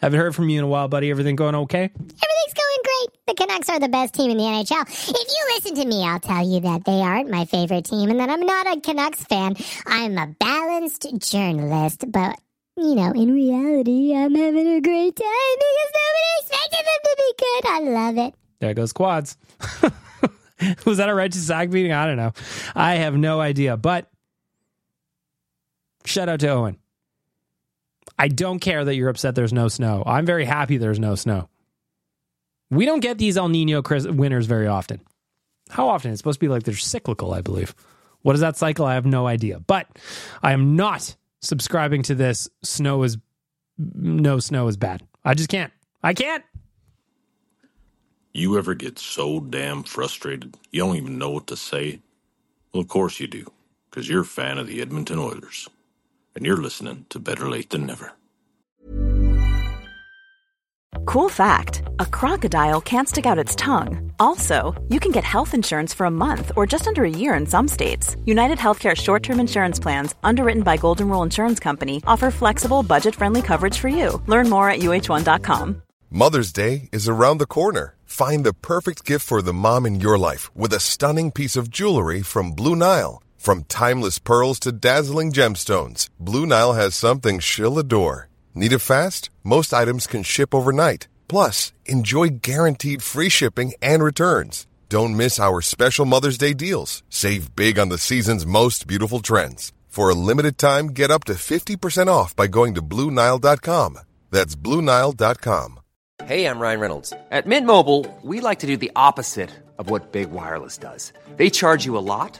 Haven't heard from you in a while, buddy. Everything going okay? Everything's going great. The Canucks are the best team in the NHL. If you listen to me, I'll tell you that they aren't my favorite team and that I'm not a Canucks fan. I'm a balanced journalist, but you know, in reality, I'm having a great time because nobody expected them to be good. I love it. There goes quads. <laughs> Was that a righteous sack beating? I don't know. I have no idea. But shout out to Owen. I don't care that you're upset there's no snow. I'm very happy there's no snow. We don't get these El Nino winters very often. How often? It's supposed to be like they're cyclical, I believe. What is that cycle? I have no idea. But I am not subscribing to this snow is no snow is bad. I just can't. I can't. You ever get so damn frustrated you don't even know what to say? Well, of course you do, because you're a fan of the Edmonton Oilers. And you're listening to Better Late Than Never. Cool fact a crocodile can't stick out its tongue. Also, you can get health insurance for a month or just under a year in some states. United Healthcare short term insurance plans, underwritten by Golden Rule Insurance Company, offer flexible, budget friendly coverage for you. Learn more at uh1.com. Mother's Day is around the corner. Find the perfect gift for the mom in your life with a stunning piece of jewelry from Blue Nile. From timeless pearls to dazzling gemstones, Blue Nile has something she'll adore. Need it fast? Most items can ship overnight. Plus, enjoy guaranteed free shipping and returns. Don't miss our special Mother's Day deals. Save big on the season's most beautiful trends. For a limited time, get up to 50% off by going to BlueNile.com. That's BlueNile.com. Hey, I'm Ryan Reynolds. At Mint Mobile, we like to do the opposite of what Big Wireless does. They charge you a lot,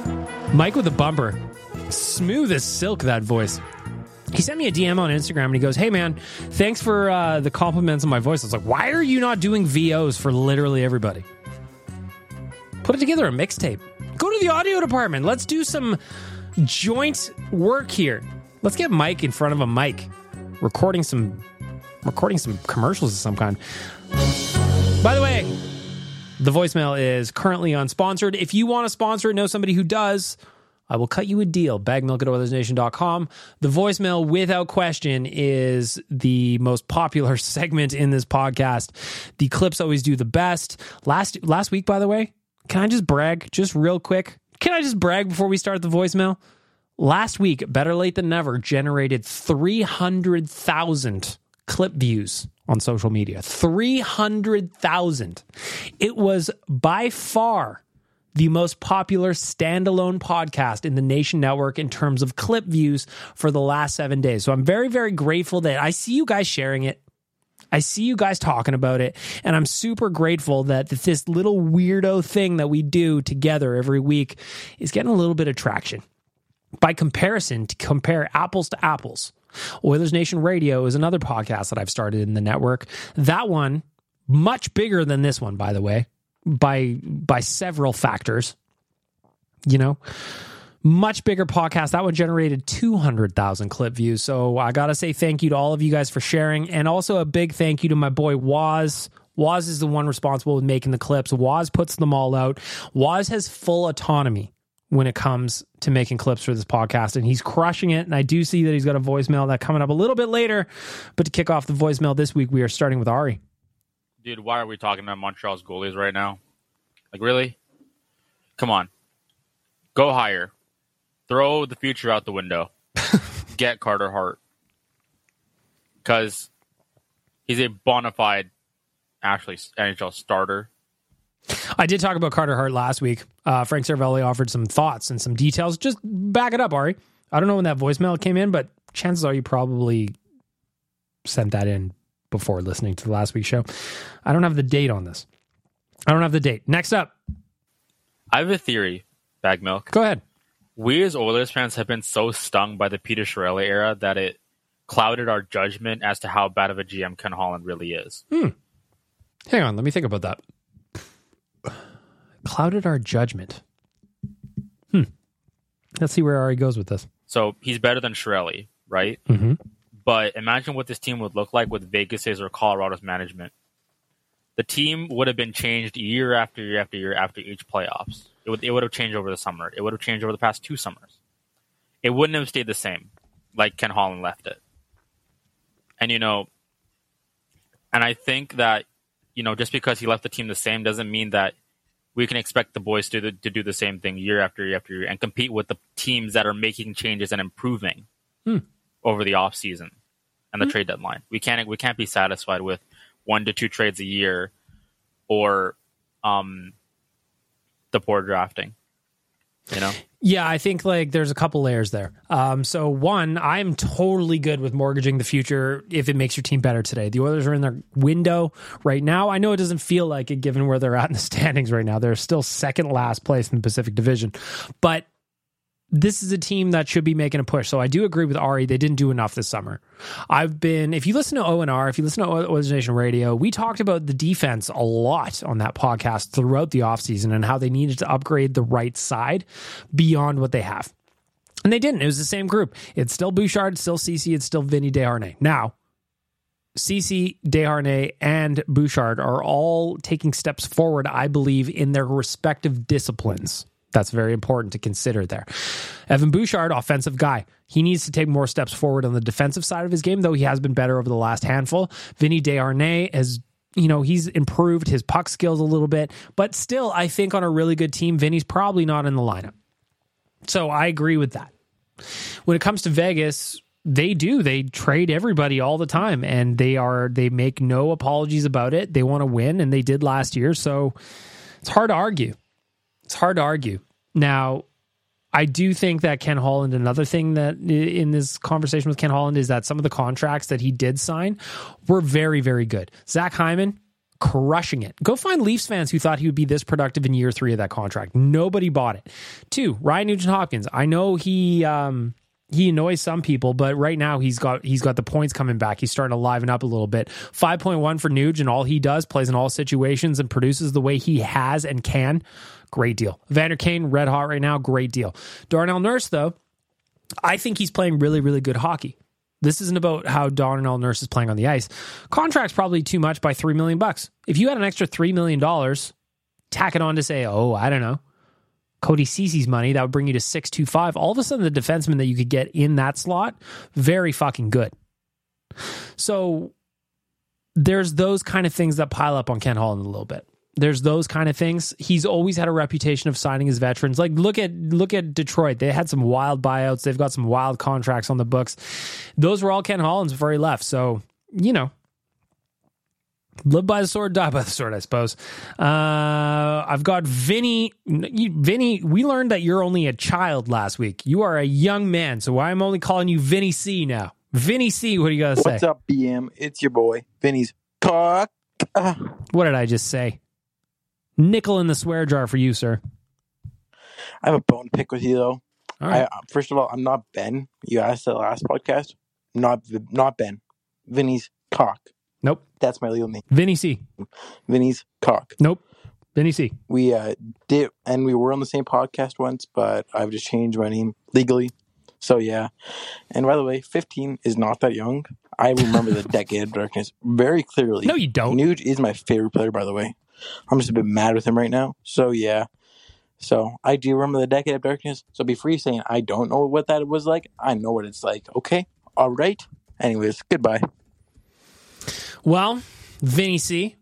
Mike with a bumper. Smooth as silk, that voice. He sent me a DM on Instagram and he goes, Hey man, thanks for uh, the compliments on my voice. I was like, Why are you not doing VOs for literally everybody? Put it together a mixtape. Go to the audio department. Let's do some joint work here. Let's get Mike in front of a mic, recording some recording some commercials of some kind. By the way, the voicemail is currently unsponsored. If you want to sponsor it, know somebody who does, I will cut you a deal. Bagmilk at OilersNation.com. The voicemail, without question, is the most popular <laughs> segment in this podcast. The clips always do the best. Last last week, by the way, can I just brag just real quick? Can I just brag before we start the voicemail? Last week, Better Late Than Never generated 300,000 clip views on social media. 300,000. It was by far the most popular standalone podcast in the Nation Network in terms of clip views for the last seven days. So I'm very, very grateful that I see you guys sharing it. I see you guys talking about it, and I'm super grateful that this little weirdo thing that we do together every week is getting a little bit of traction. By comparison, to compare apples to apples, Oilers Nation Radio is another podcast that I've started in the network. That one, much bigger than this one, by the way, by by several factors. You know, much bigger podcast. That one generated 200,000 clip views. So I got to say thank you to all of you guys for sharing. And also a big thank you to my boy Waz. Waz is the one responsible with making the clips. Waz puts them all out. Waz has full autonomy when it comes to making clips for this podcast, and he's crushing it. And I do see that he's got a voicemail that coming up a little bit later. But to kick off the voicemail this week, we are starting with Ari. Dude, why are we talking about Montreal's goalies right now? Like, really? Come on. Go higher. Throw the future out the window. <laughs> Get Carter Hart. Because he's a bona fide, actually, NHL starter. I did talk about Carter Hart last week. Uh, Frank Seravalli offered some thoughts and some details. Just back it up, Ari. I don't know when that voicemail came in, but chances are you probably sent that in before listening to the last week's show. I don't have the date on this. I don't have the date. Next up. I have a theory, Bag Milk. Go ahead. We as Oilers fans have been so stung by the Peter Chiarelli era that it clouded our judgment as to how bad of a GM Ken Holland really is. Hmm. Hang on, let me think about that. Clouded our judgment. Hmm. Let's see where Ari goes with this. So he's better than Chiarelli, right? Mm-hmm. But imagine what this team would look like with Vegas's or Colorado's management. The team would have been changed year after year after year after each playoffs. It would it would have changed over the summer. It would have changed over the past two summers. It wouldn't have stayed the same like Ken Holland left it. And you know, and I think that you know just because he left the team the same doesn't mean that we can expect the boys to to do the same thing year after year after year and compete with the teams that are making changes and improving Hmm. over the off season and the Hmm. trade deadline. We can't we can't be satisfied with one to two trades a year or um the poor drafting. You know? Yeah, I think like there's a couple layers there. Um, so one, I'm totally good with mortgaging the future if it makes your team better today. The Oilers are in their window right now. I know it doesn't feel like it given where they're at in the standings right now. They're still second last place in the Pacific Division, but this is a team that should be making a push. So I do agree with Ari. They didn't do enough this summer. I've been, if you listen to ONR, if you listen to Oilers Nation Radio, we talked about the defense a lot on that podcast throughout the offseason and how they needed to upgrade the right side beyond what they have. And they didn't. It was the same group. It's still Bouchard, it's still CC, it's still Vinny Desharnais. Now, CC, Desharnais, and Bouchard are all taking steps forward, I believe, in their respective disciplines. That's very important to consider there. Evan Bouchard, offensive guy. He needs to take more steps forward on the defensive side of his game, though he has been better over the last handful. Vinny Desharnais has you know, he's improved his puck skills a little bit, but still, I think on a really good team, Vinny's probably not in the lineup. So I agree with that. When it comes to Vegas, they do. They trade everybody all the time and they are they make no apologies about it. They want to win and they did last year, so it's hard to argue. It's hard to argue. Now, I do think that Ken Holland, another thing that in this conversation with Ken Holland is that some of the contracts that he did sign were very, very good. Zach Hyman, crushing it. Go find Leafs fans who thought he would be this productive in year three of that contract. Nobody bought it. Two, Ryan Nugent Hopkins. I know he um he annoys some people, but right now he's got he's got the points coming back. He's starting to liven up a little bit. Five point one for Nuge, and all he does plays in all situations and produces the way he has and can. Great deal. Vander Kane, red hot right now. Great deal. Darnell Nurse, though, I think he's playing really, really good hockey. This isn't about how Darnell Nurse is playing on the ice. Contract's probably too much by three million bucks. If you had an extra three million dollars, tack it on to say, oh, I don't know, Cody Ceci's money, that would bring you to six two five. All of a sudden, the defenseman that you could get in that slot, very fucking good. So there's those kind of things that pile up on Ken Holland a little bit. There's those kind of things. He's always had a reputation of signing his veterans. Like look at look at Detroit. They had some wild buyouts. They've got some wild contracts on the books. Those were all Ken Holland's before he left. So, you know, Live by the sword, die by the sword, I suppose. Uh, I've got Vinny. Vinny, we learned that you're only a child last week. You are a young man, so I'm only calling you Vinny C now. Vinny C, what do you got to say? What's up, BM? It's your boy, Vinny's cock. Ah. What did I just say? Nickel in the swear jar for you, sir. I have a bone to pick with you, though. Right. I, first of all, I'm not Ben. You asked the last podcast. Not not Ben. Vinny's cock. Nope. That's my legal name. Vinny C. Vinny's cock. Nope. Vinny C. We uh, did, and we were on the same podcast once, but I've just changed my name legally. So yeah. And by the way, 15 is not that young. I remember the <laughs> Decade of Darkness very clearly. No, you don't. Nuge is my favorite player, by the way. I'm just a bit mad with him right now. So yeah. So I do remember the Decade of Darkness. So be free saying I don't know what that was like, I know what it's like. Okay. All right. Anyways, goodbye. Well, Vinny C.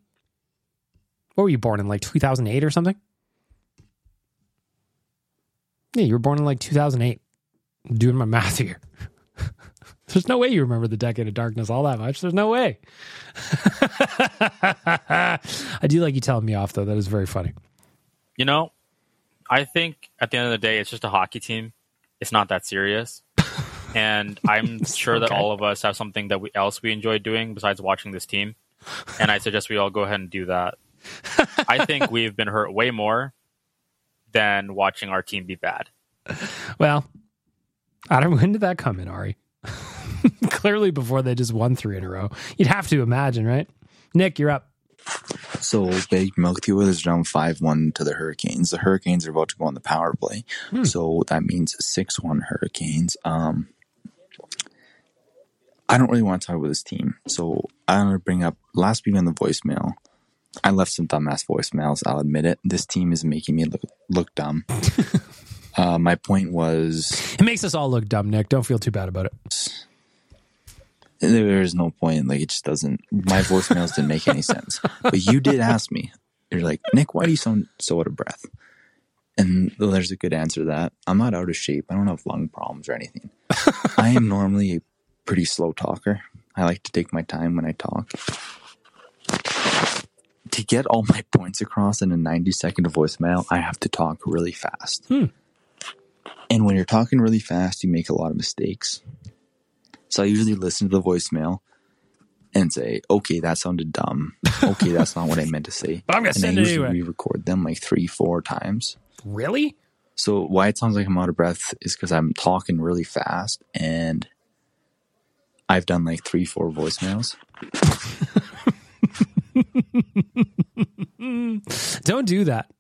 What were you born in, like 2008 or something? Yeah, you were born in like 2008. I'm doing my <laughs> math here. There's no way you remember the Decade of Darkness all that much. There's no way. <laughs> I do like you telling me off, though. That is very funny. You know, I think at the end of the day, it's just a hockey team. It's not that serious. <laughs> and I'm sure that all of us have something that we, else we enjoy doing besides watching this team. And I suggest we all go ahead and do that. I think <laughs> we've been hurt way more than watching our team be bad. Well, Adam, when did that come in, Ari? <laughs> Clearly before they just won three in a row. You'd have to imagine, right? Nick, you're up. So Big Milk Tea is down five one to the Hurricanes. The Hurricanes are about to go on the power play, so that means six one Hurricanes. Um, I don't really want to talk about this team, so I'm gonna bring up last week on the voicemail. I left some dumbass voicemails. I'll admit it. This team is making me look look dumb. <laughs> uh, my point was It makes us all look dumb, Nick. Don't feel too bad about it. There is no point. Like it just doesn't. My voicemails didn't make any sense. But you did ask me. You're like, Nick, why do you sound so out of breath? And there's a good answer to that. I'm not out of shape. I don't have lung problems or anything. <laughs> I am normally a pretty slow talker. I like to take my time when I talk. To get all my points across in a 90 second voicemail, I have to talk really fast. Hmm. And when you're talking really fast, you make a lot of mistakes. So I usually listen to the voicemail and say, okay, that sounded dumb. Okay, that's not what I meant to say. <laughs> But I'm gonna and send I it usually anyway. re-record them like three, four times. Really? So why it sounds like I'm out of breath is because I'm talking really fast and I've done like three, four voicemails. <laughs> Don't do that.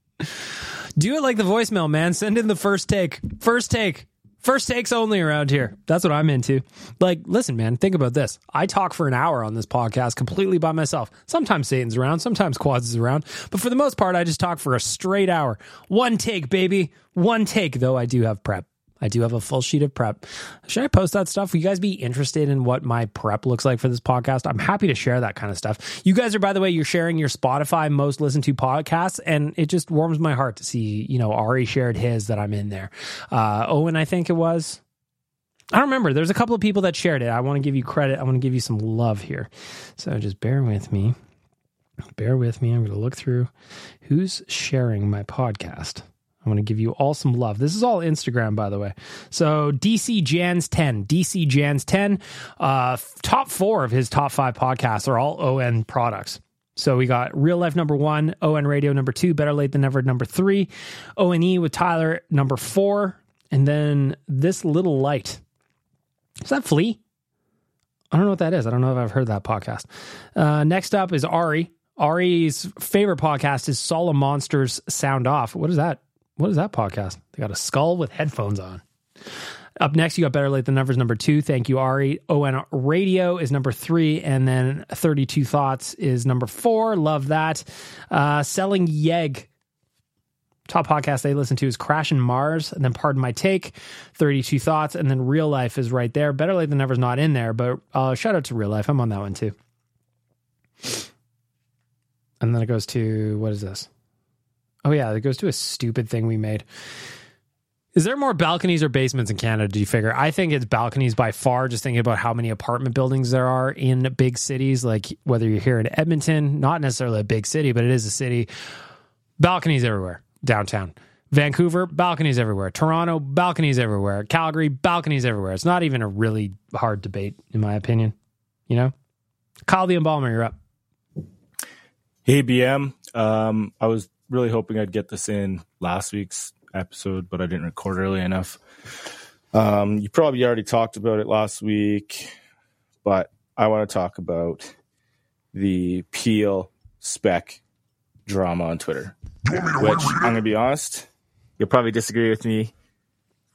Do it like the voicemail, man. Send in the first take. First take. First takes only around here. That's what I'm into. Like, listen, man, think about this. I talk for an hour on this podcast completely by myself. Sometimes Satan's around, sometimes Quads is around, but for the most part, I just talk for a straight hour. One take, baby. One take, though I do have prep. I do have a full sheet of prep. Should I post that stuff? Will you guys be interested in what my prep looks like for this podcast? I'm happy to share that kind of stuff. You guys are, by the way, you're sharing your Spotify most listened to podcasts, and it just warms my heart to see, you know, Ari shared his that I'm in there. Uh, Owen, I think it was. I don't remember. There's a couple of people that shared it. I want to give you credit. I want to give you some love here. So just bear with me. Bear with me. I'm going to look through who's sharing my podcast. I want to give you all some love. This is all Instagram, by the way. So DC Jans 10, DC Jans 10, uh, top four of his top five podcasts are all ON products. So we got Real Life number one, ON Radio number two, Better Late Than Never number three, ONE with Tyler number four, and then This Little Light. Is that Flea? I don't know what that is. I don't know if I've heard that podcast. Uh, next up is Ari. Ari's favorite podcast is Solemn Monsters Sound Off. What is that? What is that podcast? They got a skull with headphones on. Up next, you got Better Late Than Never's number two. Thank you, Ari. ON Radio is number three. And then 32 Thoughts is number four. Love that. Uh, Selling Yeg. Top podcast they listen to is Crash and Mars, and then Pardon My Take, 32 Thoughts, and then Real Life is right there. Better Late Than Never's not in there, but uh, shout out to Real Life. I'm on that one too. And then it goes to, what is this? Oh, yeah, it goes to a stupid thing we made. Is there more balconies or basements in Canada? Do you figure? I think it's balconies by far. Just thinking about how many apartment buildings there are in big cities, like whether you're here in Edmonton, not necessarily a big city, but it is a city. Balconies everywhere downtown. Vancouver, balconies everywhere. Toronto, balconies everywhere. Calgary, balconies everywhere. It's not even a really hard debate, in my opinion. You know, Kyle the Embalmer, you're up. Hey BM, um, I was really hoping I'd get this in last week's episode, but I didn't record early enough. Um, you probably already talked about it last week, but I want to talk about the Peel spec drama on Twitter. Which I'm gonna be honest, you'll probably disagree with me,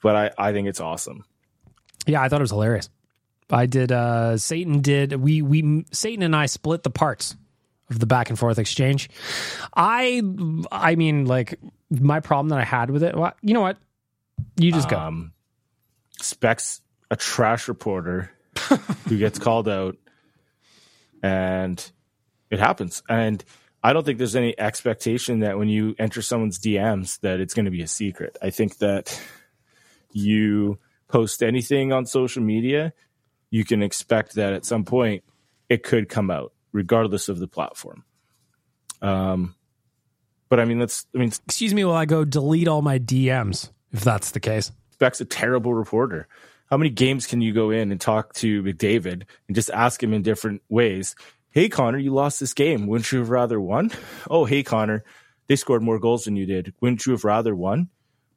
but I, I think it's awesome. Yeah, I thought it was hilarious. I did. uh Satan did. We we Satan and I split the parts of the back and forth exchange. I I mean, like my problem that I had with it. Well, you know what? You just go. Um, Specs a trash reporter <laughs> who gets called out, and it happens. And I don't think there's any expectation that when you enter someone's DMs that it's going to be a secret. I think that you post anything on social media, you can expect that at some point it could come out, regardless of the platform. Um, but I mean, that's I mean, excuse me while I go delete all my DMs if that's the case. Speck's a terrible reporter. How many games can you go in and talk to McDavid and just ask him in different ways? Hey Connor, you lost this game. Wouldn't you have rather won? Oh, hey Connor, they scored more goals than you did. Wouldn't you have rather won?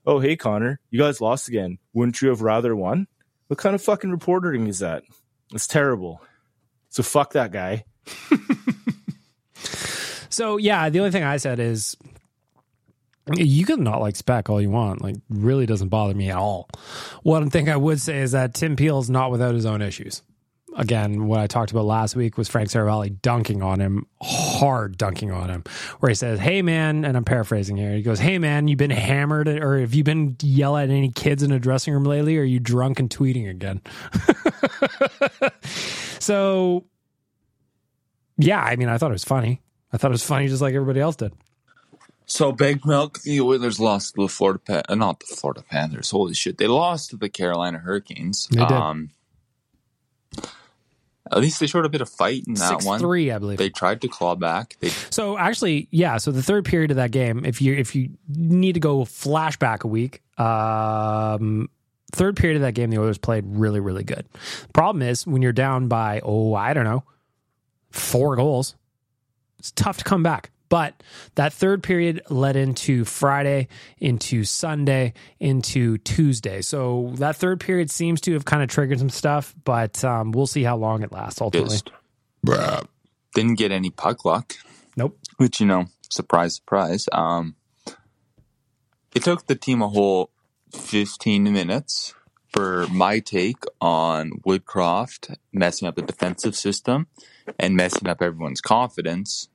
Oh, hey Connor, you guys lost again. Wouldn't you have rather won? What kind of fucking reporting is that? It's terrible. So fuck that guy. <laughs> So yeah, the only thing I said is you can not like spec all you want. Like really doesn't bother me at all. One thing I would say is that Tim Peel's not without his own issues. Again, what I talked about last week was Frank Seravalli dunking on him, hard dunking on him, where he says, Hey man, and I'm paraphrasing here. He goes, Hey man, you've been hammered or have you been yell at any kids in a dressing room lately? Or are you drunk and tweeting again? <laughs> so yeah, I mean, I thought it was funny. I thought it was funny just like everybody else did. So Big Milk, the Oilers lost to the Florida Pan- uh, not the Florida Panthers. Holy shit, they lost to the Carolina Hurricanes. They did. Um, at least they showed a bit of fight in that one. 6-3, I believe. They tried to claw back. They So actually, yeah. So the third period of that game, if you if you need to go flashback a week, um, third period of that game, the Oilers played really really good. Problem is when you're down by oh I don't know four goals, it's tough to come back. But that third period led into Friday, into Sunday, into Tuesday. So that third period seems to have kind of triggered some stuff, but um, we'll see how long it lasts ultimately. Just didn't get any puck luck. Nope. Which you know, surprise, surprise. Um, it took the team a whole fifteen minutes for my take on Woodcroft messing up the defensive system and messing up everyone's confidence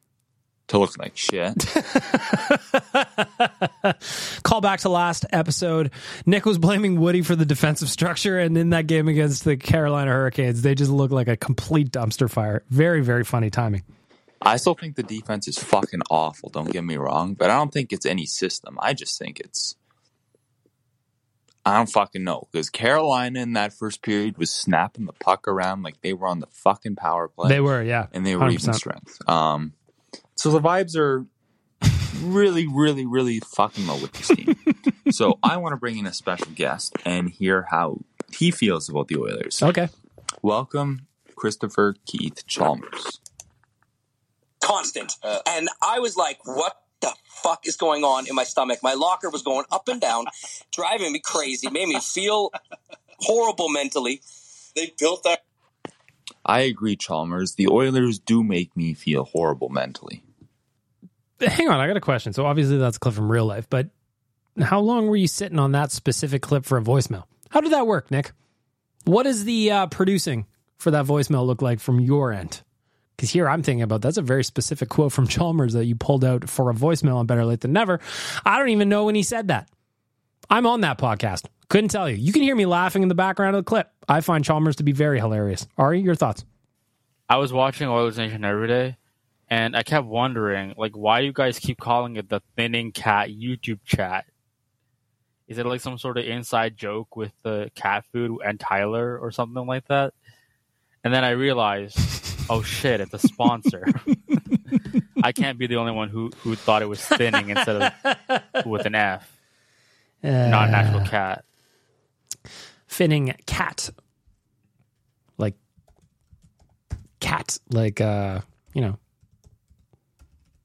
to look like shit. <laughs> Call back to last episode. Nick was blaming Woody for the defensive structure, and in that game against the Carolina Hurricanes, they just looked like a complete dumpster fire. Very, very funny timing. I still think the defense is fucking awful. Don't get me wrong, but I don't think it's any system. I just think it's. I don't fucking know because Carolina in that first period was snapping the puck around like they were on the fucking power play. They were, yeah, and they were even 100%. strength. Um, so the vibes are really, really, really fucking low with this team. <laughs> so I want to bring in a special guest and hear how he feels about the Oilers. Okay, welcome Christopher Keith Chalmers. constant. and I was like, what the fuck is going on in my stomach? My locker was going up and down, <laughs> driving me crazy, made me feel horrible mentally. They built that. I agree, Chalmers. The Oilers do make me feel horrible mentally. hang on. I got a question. So obviously that's a clip from real life, but how long were you sitting on that specific clip for a voicemail? How did that work, Nick? What does the uh, producing for that voicemail look like from your end? Because here I'm thinking about that's a very specific quote from <laughs> Chalmers that you pulled out for a voicemail on Better Late Than Never. I don't even know when he said that. I'm on that podcast. Couldn't tell you. You can hear me laughing in the background of the clip. I find Chalmers to be very hilarious. Ari, your thoughts? I was watching Oilers Nation every day, and I kept wondering, like, why you guys keep calling it the Thinning Cat YouTube chat? is it like some sort of inside joke with the cat food and Tyler or something like that? And then I realized, <laughs> oh shit, it's a sponsor. <laughs> I can't be the only one who who thought it was spinning instead of with an F, not an actual Uh, cat. Finning cat. Like cat, like uh, you know,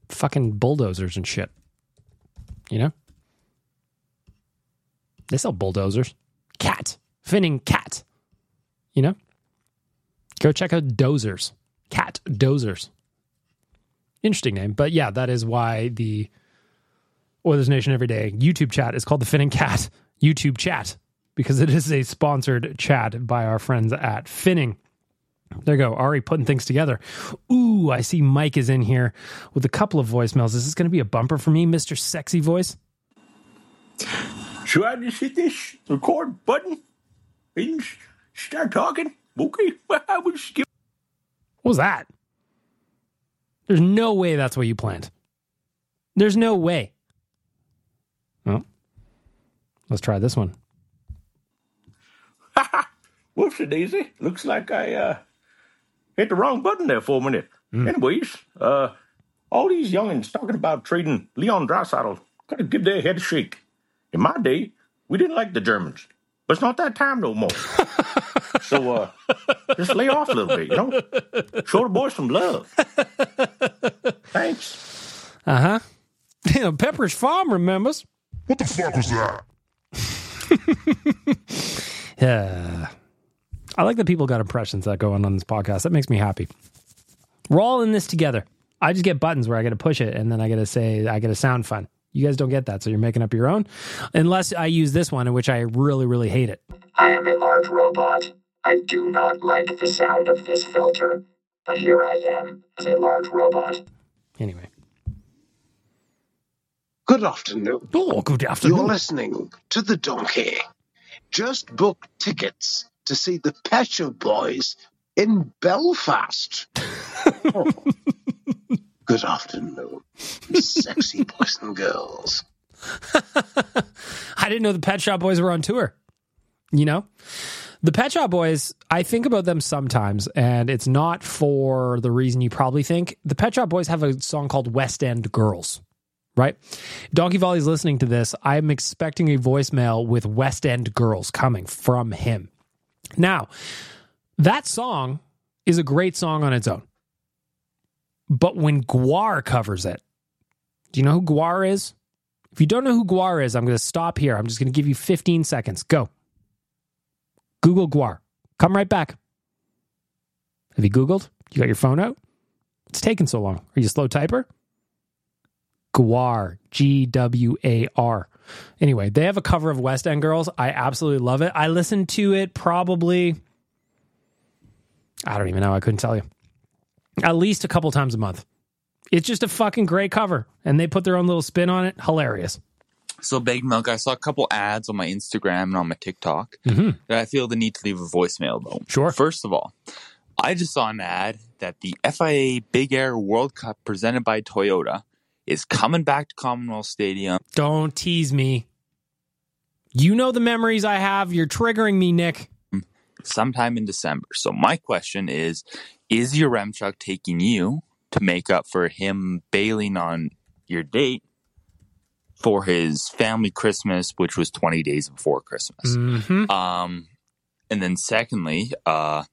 fucking bulldozers and shit. You know? They sell bulldozers. Cat. Finning cat. You know? Go check out Dozers. Cat Dozers. Interesting name. But yeah, that is why the Oilers Nation Every Day YouTube chat is called the Finning Cat <laughs> YouTube chat because it is a sponsored chat by our friends at Finning. There you go. Ari putting things together. Ooh, I see Mike is in here with a couple of voicemails. Is this going to be a bumper for me, Mr. Sexy Voice? So I just hit this record button and start talking. Okay, I will skip. What was that? There's no way that's what you planned. There's no way. Well, let's try this one. Ha! <laughs> Whoopsie daisy. Looks like I uh, hit the wrong button there for a minute. Anyways, uh, all these youngins talking about trading Leon Draisaitl gotta give their head a shake. In my day, we didn't like the Germans, but it's not that time no more. <laughs> so uh, just lay off a little bit, you know. Show the boys some love. Thanks. Uh huh. Yeah, Pepperidge Farm remembers. What the fuck was that? <laughs> Yeah. I like that people got impressions that go on on this podcast. That makes me happy. We're all in this together. I just get buttons where I got to push it and then I got to say, I got to sound fun. You guys don't get that. So you're making up your own. Unless I use this one, in which I really, really hate it. I am a large robot. I do not like the sound of this filter, but here I am as a large robot. Anyway. Good afternoon. Oh, good afternoon. You're listening to The Donkey. Just book tickets to see the Pet Shop Boys in Belfast. Oh. <laughs> Good afternoon, sexy boys and girls. <laughs> I didn't know the Pet Shop Boys were on tour. You know, the Pet Shop Boys. I think about them sometimes, and it's not for the reason you probably think. The Pet Shop Boys have a song called "West End Girls." Right, Donkey Volley's listening to this. I'm expecting a voicemail with West End Girls coming from him. Now, that song is a great song on its own. But when GWAR covers it, do you know who GWAR is? If you don't know who GWAR is, I'm going to stop here. I'm just going to give you 15 seconds. Go. Google GWAR. Come right back. Have you Googled? You got your phone out? It's taking so long. Are you a slow typer? GWAR. G W A R. Anyway, they have a cover of West End Girls. I absolutely love it. I listened to it probably, I don't even know. I couldn't tell you. At least a couple times a month. It's just a fucking great cover. And they put their own little spin on it. Hilarious. So, Big Milk, I saw a couple ads on my Instagram and on my TikTok Mhm. that I feel the need to leave a voicemail, though. Sure. First of all, I just saw an ad that the FIA Big Air World Cup presented by Toyota is coming back to Commonwealth Stadium. Don't tease me. You know the memories I have. You're triggering me, Nick. sometime in December. So my question is, is Yaremchuk taking you to make up for him bailing on your date for his family Christmas, which was 20 days before Christmas? Mm-hmm. Um, and then secondly, uh,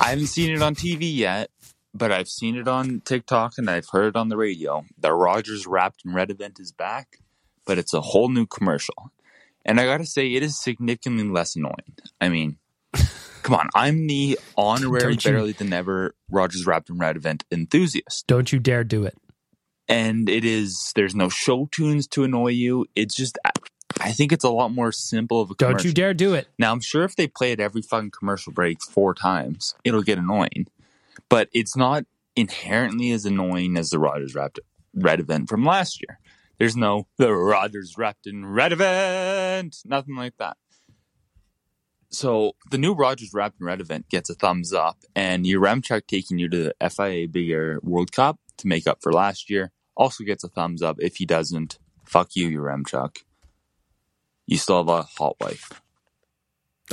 I haven't seen it on TV yet, but I've seen it on TikTok and I've heard it on the radio. The Rogers Wrapped in Red event is back, but it's a whole new commercial. And I gotta say, it is significantly less annoying. I mean, come on, I'm the <laughs> honorary you- Better Late Than Never Rogers Wrapped in Red event enthusiast. Don't you dare do it. And it is, there's no show tunes to annoy you. It's just, I think it's a lot more simple of a Don't you dare do it. Now, I'm sure if they play it every fucking commercial break four times, it'll get annoying. But it's not inherently as annoying as the Rogers Wrapped Red event from last year. There's no the Rogers Wrapped in Red event, nothing like that. So the new Rogers Wrapped in Red event gets a thumbs up, and Yaremchuk taking you to the FIA Big Air World Cup to make up for last year also gets a thumbs up. If he doesn't, fuck you, Yaremchuk. You still have a hot wife.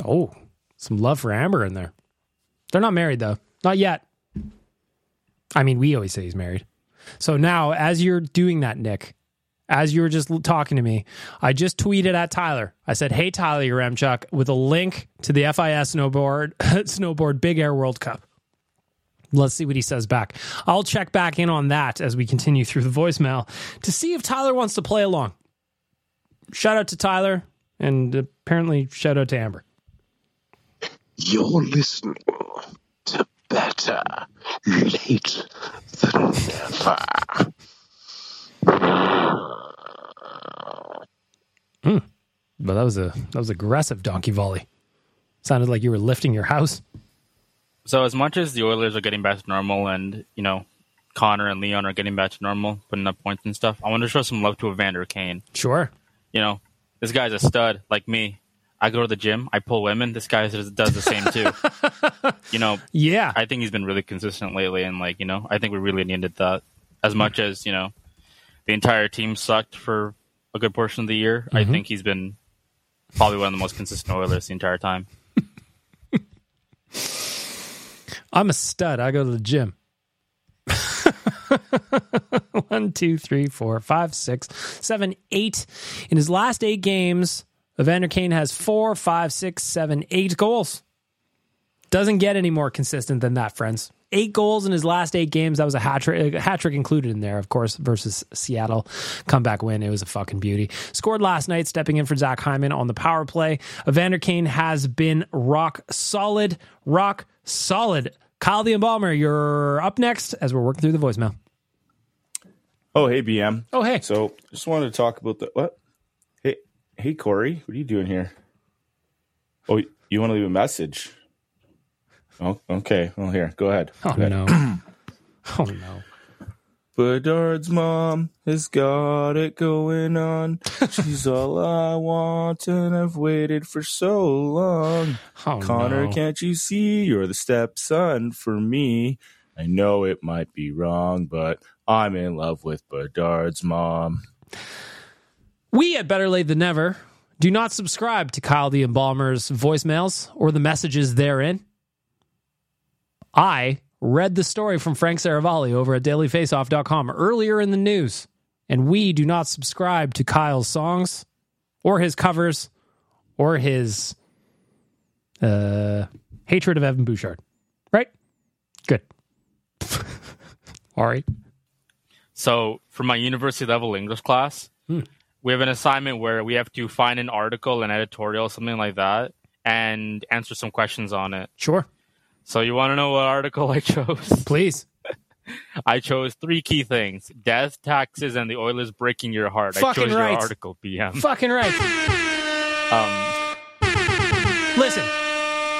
Oh, some love for Amber in there. They're not married though. Not yet. I mean, we always say he's married. So now, as you're doing that, Nick, as you were just talking to me, I just tweeted at Tyler. I said, "Hey, Tyler Yaremchuk," with a link to the FIS snowboard <laughs> snowboard Big Air World Cup. Let's see what he says back. I'll check back in on that as we continue through the voicemail to see if Tyler wants to play along. Shout out to Tyler, and apparently shout out to Amber. You're listening to Better Late Than Never. Hmm. But that was a that was aggressive donkey volley. Sounded like you were lifting your house. So as much as the Oilers are getting back to normal, and you know Connor and Leon are getting back to normal, putting up points and stuff, I want to show some love to Evander Kane. Sure. You know, this guy's a stud like me. I go to the gym, I pull women. This guy does the same too. <laughs> you know, yeah. I think he's been really consistent lately, and like you know, I think we really needed that. As much as you know, the entire team sucked for a good portion of the year. I Mhm. think he's been probably one of the most consistent Oilers the entire time. <laughs> I'm a stud. I go to the gym. <laughs> One, two, three, four, five, six, seven, eight. In his last eight games, Evander Kane has four, five, six, seven, eight goals. Doesn't get any more consistent than that, friends. Eight goals in his last eight games. That was a hat trick, hat trick included in there, of course, versus Seattle. Comeback win. It was a fucking beauty. Scored last night, stepping in for Zach Hyman on the power play. Evander Kane has been rock solid, rock solid. Kyle the Embalmer, you're up next as we're working through the voicemail. Oh, hey, BM. Oh, hey. So, just wanted to talk about the what? Hey, hey, Corey, what are you doing here? Oh, you want to leave a message? Oh, okay. Well, here, go ahead. Oh, Go ahead. no. <clears throat> oh, no. Bedard's mom has got it going on. <laughs> She's all I want, and I've waited for so long. Oh, Connor, no. can't you see you're the stepson for me? I know it might be wrong, but I'm in love with Bedard's mom. We at Better Lait Than Never do not subscribe to Kyle the Embalmer's voicemails or the messages therein. I read the story from Frank Seravalli over at dailyfaceoff.com earlier in the news, and we do not subscribe to Kyle's songs or his covers or his uh, hatred of Evan Bouchard. Right? Good. <laughs> All right. So for my university level English class, Hmm. we have an assignment where we have to find an article, an editorial, something like that, and answer some questions on it. Sure. So you want to know what article I <laughs> chose? Please. <laughs> I chose three key things: death, taxes, and the Oilers breaking your heart. I Fucking chose right. your article, BM. Fucking right. Um, Listen,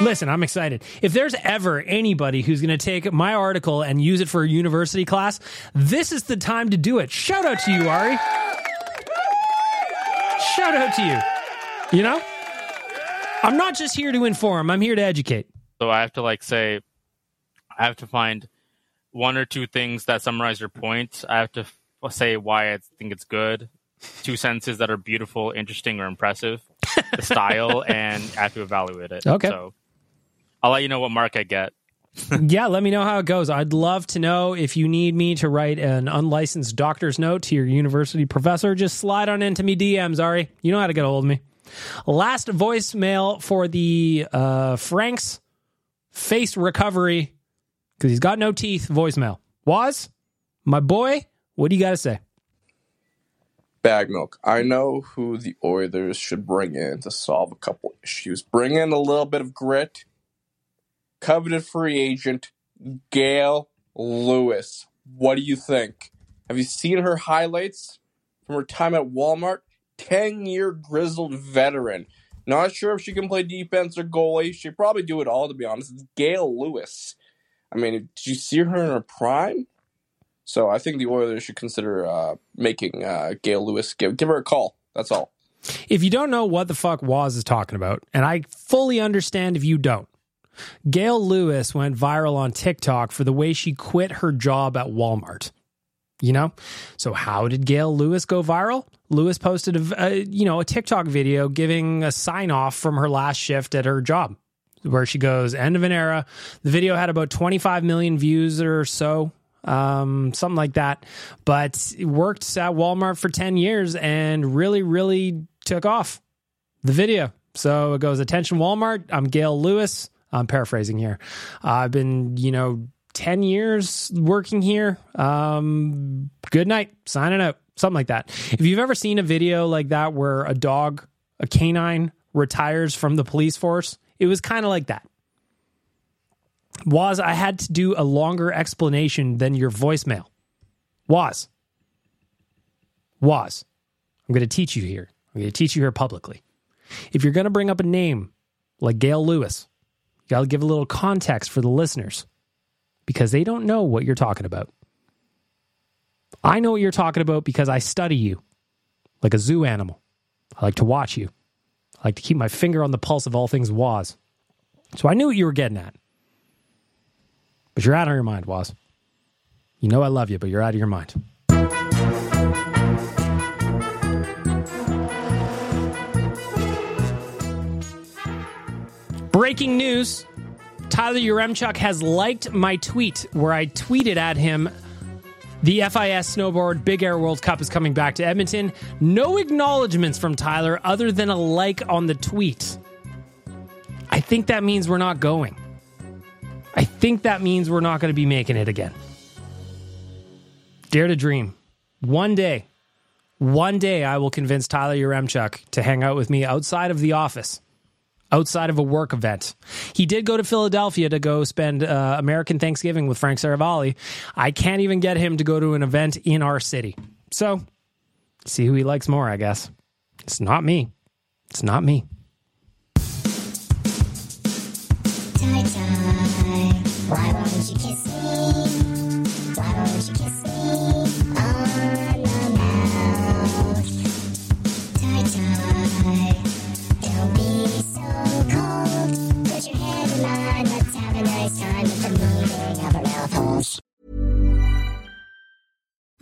listen, I'm excited. If there's ever anybody who's going to take my article and use it for a university class, this is the time to do it. Shout out to you, Ari. Shout out to you. You know? I'm not just here to inform, I'm here to educate. So I have to like say, I have to find one or two things that summarize your point. I have to f- say why I think it's good. Two sentences that are beautiful, interesting, or impressive. The style, <laughs> and I have to evaluate it. Okay. So I'll let you know what mark I get. <laughs> yeah, let me know how it goes. I'd love to know if you need me to write an unlicensed doctor's note to your university professor. Just slide on into me DMs, Ari. You know how to get a hold of me. Last voicemail for the uh, Frank's face recovery because he's got no teeth voicemail. Was my boy, what do you got to say? Bag milk. I know who the Oilers should bring in to solve a couple issues. Bring in a little bit of grit. Coveted free agent Gail Lewis. What do you think? Have you seen her highlights from her time at Walmart? 10 year grizzled veteran. Not sure if she can play defense or goalie. She'd probably do it all, to be honest. It's Gail Lewis. I mean, did you see her in her prime? So I think the Oilers should consider uh, making uh, Gail Lewis give give her a call. That's all. If you don't know what the fuck Waz is talking about, and I fully understand if you don't, Gail Lewis went viral on TikTok for the way she quit her job at Walmart. You know? So how did Gail Lewis go viral? Lewis posted a, a you know, a TikTok video giving a sign off from her last shift at her job where she goes end of an era. The video had about 25 million views or so. Um, something like that, but worked at Walmart for 10 years and really, really took off the video. So it goes, attention Walmart. I'm Gail Lewis. I'm paraphrasing here. Uh, I've been, you know, 10 years working here. Um, good night, signing out, something like that. If you've ever seen a video like that where a dog, a canine, retires from the police force, it was kind of like that. Was I had to do a longer explanation than your voicemail. Was. Was. I'm going to teach you here. I'm going to teach you here publicly. If you're going to bring up a name like Gail Lewis, you got to give a little context for the listeners because they don't know what you're talking about. I know what you're talking about because I study you like a zoo animal. I like to watch you. I like to keep my finger on the pulse of all things Waz. So I knew what you were getting at. But you're out of your mind, Waz. You know I love you, but you're out of your mind. Breaking news Tyler Yaremchuk has liked my tweet where I tweeted at him the FIS Snowboard Big Air World Cup is coming back to Edmonton. No acknowledgments from Tyler other than a like on the tweet. I think that means we're not going. I think that means we're not going to be making it again. Dare to dream. One day, one day I will convince Tyler Yaremchuk to hang out with me outside of the office, outside of a work event. He did go to Philadelphia to go spend uh, American Thanksgiving with Frank Seravalli. I can't even get him to go to an event in our city. So, see who he likes more, I guess. It's not me. It's not me. Why won't